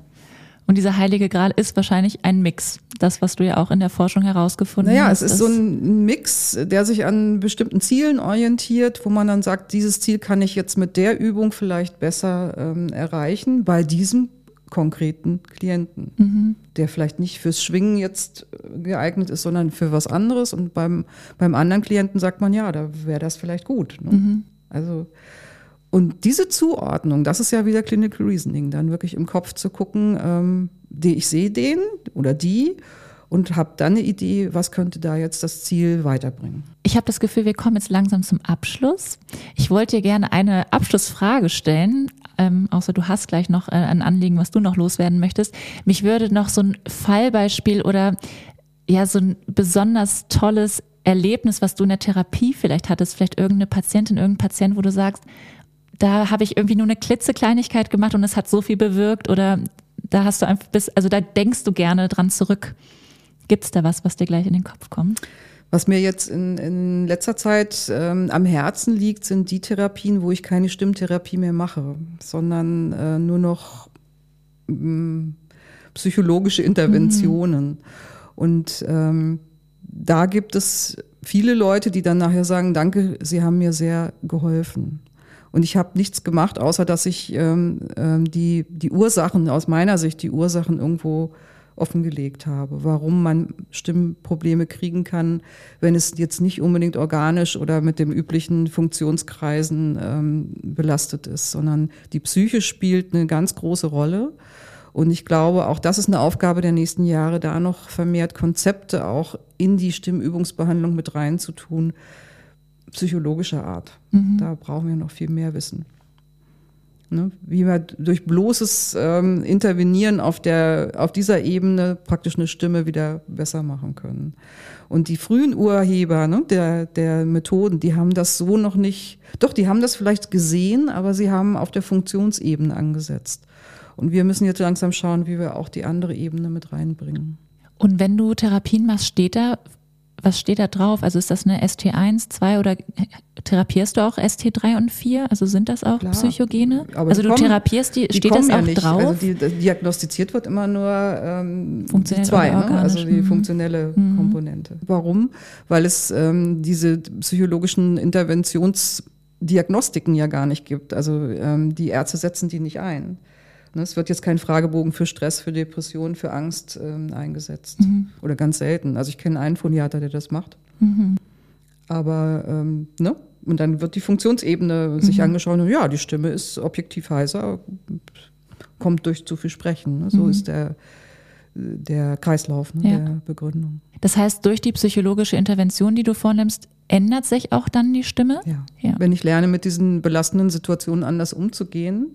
Und dieser heilige Gral ist wahrscheinlich ein Mix. Das, was du ja auch in der Forschung herausgefunden naja, hast. Naja, es ist so ein Mix, der sich an bestimmten Zielen orientiert, wo man dann sagt, dieses Ziel kann ich jetzt mit der Übung vielleicht besser ähm, erreichen, bei diesem konkreten Klienten, mhm. der vielleicht nicht fürs Schwingen jetzt äh, geeignet ist, sondern für was anderes. Und beim, beim anderen Klienten sagt man, ja, da wäre das vielleicht gut. Ne? Mhm. Also, und diese Zuordnung, das ist ja wieder Clinical Reasoning, dann wirklich im Kopf zu gucken, ähm, die, ich sehe den oder die und habe dann eine Idee, was könnte da jetzt das Ziel weiterbringen. Ich habe das Gefühl, wir kommen jetzt langsam zum Abschluss. Ich wollte dir gerne eine Abschlussfrage stellen, ähm, außer du hast gleich noch äh, ein Anliegen, was du noch loswerden möchtest. Mich würde noch so ein Fallbeispiel oder ja so ein besonders tolles Erlebnis, was du in der Therapie vielleicht hattest, vielleicht irgendeine Patientin, irgendein Patient, wo du sagst, da habe ich irgendwie nur eine klitzekleinigkeit gemacht und es hat so viel bewirkt oder da hast du einfach bis, also da denkst du gerne dran zurück. Gibt es da was, was dir gleich in den Kopf kommt? Was mir jetzt in, in letzter Zeit ähm, am Herzen liegt, sind die Therapien, wo ich keine Stimmtherapie mehr mache, sondern äh, nur noch ähm, psychologische Interventionen. Mhm. Und ähm, da gibt es viele Leute, die dann nachher sagen, danke, Sie haben mir sehr geholfen. Und ich habe nichts gemacht, außer dass ich ähm, ähm, die, die Ursachen, aus meiner Sicht, die Ursachen irgendwo offengelegt habe, warum man Stimmprobleme kriegen kann, wenn es jetzt nicht unbedingt organisch oder mit dem üblichen Funktionskreisen ähm, belastet ist, sondern die Psyche spielt eine ganz große Rolle. Und ich glaube, auch das ist eine Aufgabe der nächsten Jahre, da noch vermehrt Konzepte auch in die Stimmübungsbehandlung mit reinzutun, psychologischer Art. Mhm. Da brauchen wir noch viel mehr Wissen. Ne? Wie wir durch bloßes ähm, Intervenieren auf, der, auf dieser Ebene praktisch eine Stimme wieder besser machen können. Und die frühen Urheber ne, der, der Methoden, die haben das so noch nicht, doch, die haben das vielleicht gesehen, aber sie haben auf der Funktionsebene angesetzt. Und wir müssen jetzt langsam schauen, wie wir auch die andere Ebene mit reinbringen. Und wenn du Therapien machst, steht da was steht da drauf? Also ist das eine ST1, 2 oder therapierst du auch ST3 und 4? Also sind das auch Klar, Psychogene? also du kommen, therapierst die, die steht das auch ja drauf? Also die, diagnostiziert wird immer nur ähm, die 2, ne? also die mhm. funktionelle mhm. Komponente. Warum? Weil es ähm, diese psychologischen Interventionsdiagnostiken ja gar nicht gibt. Also ähm, die Ärzte setzen die nicht ein. Ne, es wird jetzt kein Fragebogen für Stress, für Depression, für Angst ähm, eingesetzt. Mhm. Oder ganz selten. Also ich kenne einen Phoniater, der das macht. Mhm. Aber, ähm, ne? Und dann wird die Funktionsebene mhm. sich angeschaut und ja, die Stimme ist objektiv heiser, kommt durch zu viel Sprechen. Ne? So mhm. ist der, der Kreislauf ne, Ja. der Begründung. Das heißt, durch die psychologische Intervention, die du vornimmst, ändert sich auch dann die Stimme? Ja. Ja. Wenn ich lerne, mit diesen belastenden Situationen anders umzugehen,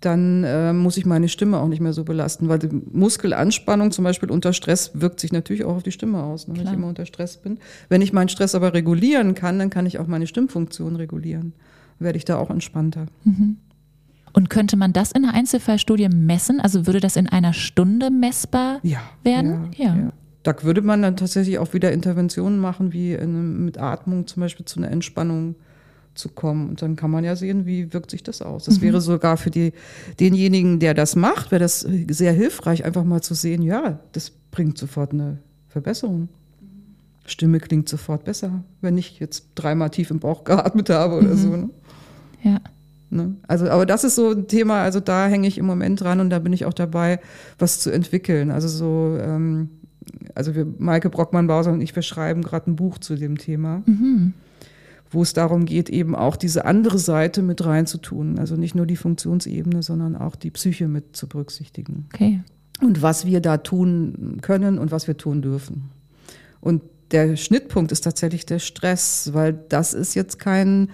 dann äh, muss ich meine Stimme auch nicht mehr so belasten, weil die Muskelanspannung zum Beispiel unter Stress wirkt sich natürlich auch auf die Stimme aus, ne, wenn ich immer unter Stress bin. Wenn ich meinen Stress aber regulieren kann, dann kann ich auch meine Stimmfunktion regulieren. Werde ich da auch entspannter. Und könnte man das in einer Einzelfallstudie messen? Also würde das in einer Stunde messbar Ja. werden? Ja. ja. Da würde man dann tatsächlich auch wieder Interventionen machen, wie in, mit Atmung zum Beispiel zu einer Entspannung zu kommen. Und dann kann man ja sehen, wie wirkt sich das aus. Das wäre sogar für die, denjenigen, der das macht, wäre das sehr hilfreich, einfach mal zu sehen, ja, das bringt sofort eine Verbesserung. Stimme klingt sofort besser, wenn ich jetzt dreimal tief im Bauch geatmet habe oder so. Ne? Ja. Ne? Also, aber das ist so ein Thema, also da hänge ich im Moment dran und da bin ich auch dabei, was zu entwickeln. Also so, ähm, also wir, Maike Brockmann-Bauser und ich, wir schreiben gerade ein Buch zu dem Thema, wo es darum geht, eben auch diese andere Seite mit reinzutun. Also nicht nur die Funktionsebene, sondern auch die Psyche mit zu berücksichtigen. Okay. Und was wir da tun können und was wir tun dürfen. Und der Schnittpunkt ist tatsächlich der Stress, weil das ist jetzt kein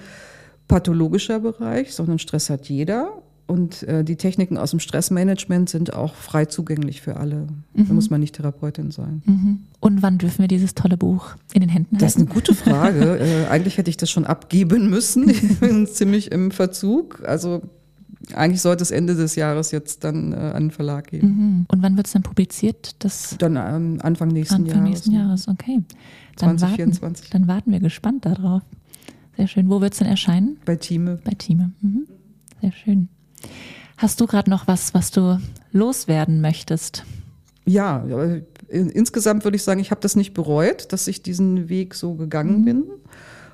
pathologischer Bereich, sondern Stress hat jeder. Und äh, die Techniken aus dem Stressmanagement sind auch frei zugänglich für alle. Da muss man nicht Therapeutin sein. Mhm. Und wann dürfen wir dieses tolle Buch in den Händen Das ist halten? eine gute Frage. [LAUGHS] äh, eigentlich hätte ich das schon abgeben müssen. Ich [LAUGHS] bin ziemlich im Verzug. Also eigentlich sollte es Ende des Jahres jetzt dann äh, an den Verlag gehen. Mhm. Und wann wird es dann publiziert? Das Dann ähm, Anfang nächsten Anfang Jahres. nächsten ne? Jahres, okay. Dann 2024. Warten, dann warten wir gespannt darauf. Sehr schön. Wo wird es denn erscheinen? Bei Thieme. Bei Thieme. Mhm. Sehr schön. Hast du gerade noch was, was du loswerden möchtest? Ja, insgesamt würde ich sagen, ich habe das nicht bereut, dass ich diesen Weg so gegangen bin.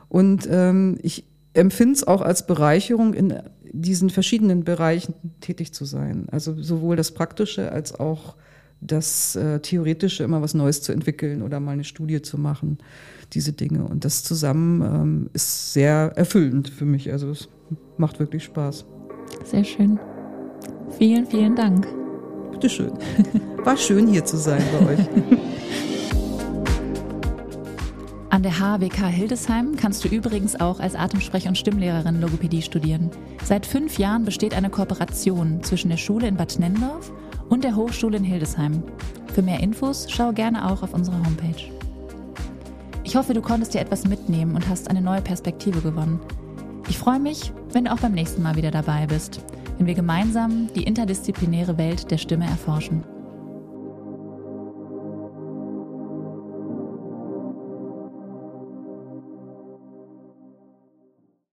Und ähm, ich empfinde es auch als Bereicherung, in diesen verschiedenen Bereichen tätig zu sein. Also sowohl das Praktische als auch das äh, Theoretische, immer was Neues zu entwickeln oder mal eine Studie zu machen, diese Dinge. Und das zusammen ähm, ist sehr erfüllend für mich. Also es macht wirklich Spaß. Sehr schön. Vielen, vielen Dank. Bitteschön. [LAUGHS] War schön hier zu sein bei euch. [LAUGHS] An der HWK Hildesheim kannst du übrigens auch als Atemsprech- und Stimmlehrerin Logopädie studieren. Seit fünf Jahren besteht eine Kooperation zwischen der Schule in Bad Nennendorf und der Hochschule in Hildesheim. Für mehr Infos schau gerne auch auf unsere Homepage. Ich hoffe, du konntest dir etwas mitnehmen und hast eine neue Perspektive gewonnen. Ich freue mich, wenn du auch beim nächsten Mal wieder dabei bist, wenn wir gemeinsam die interdisziplinäre Welt der Stimme erforschen.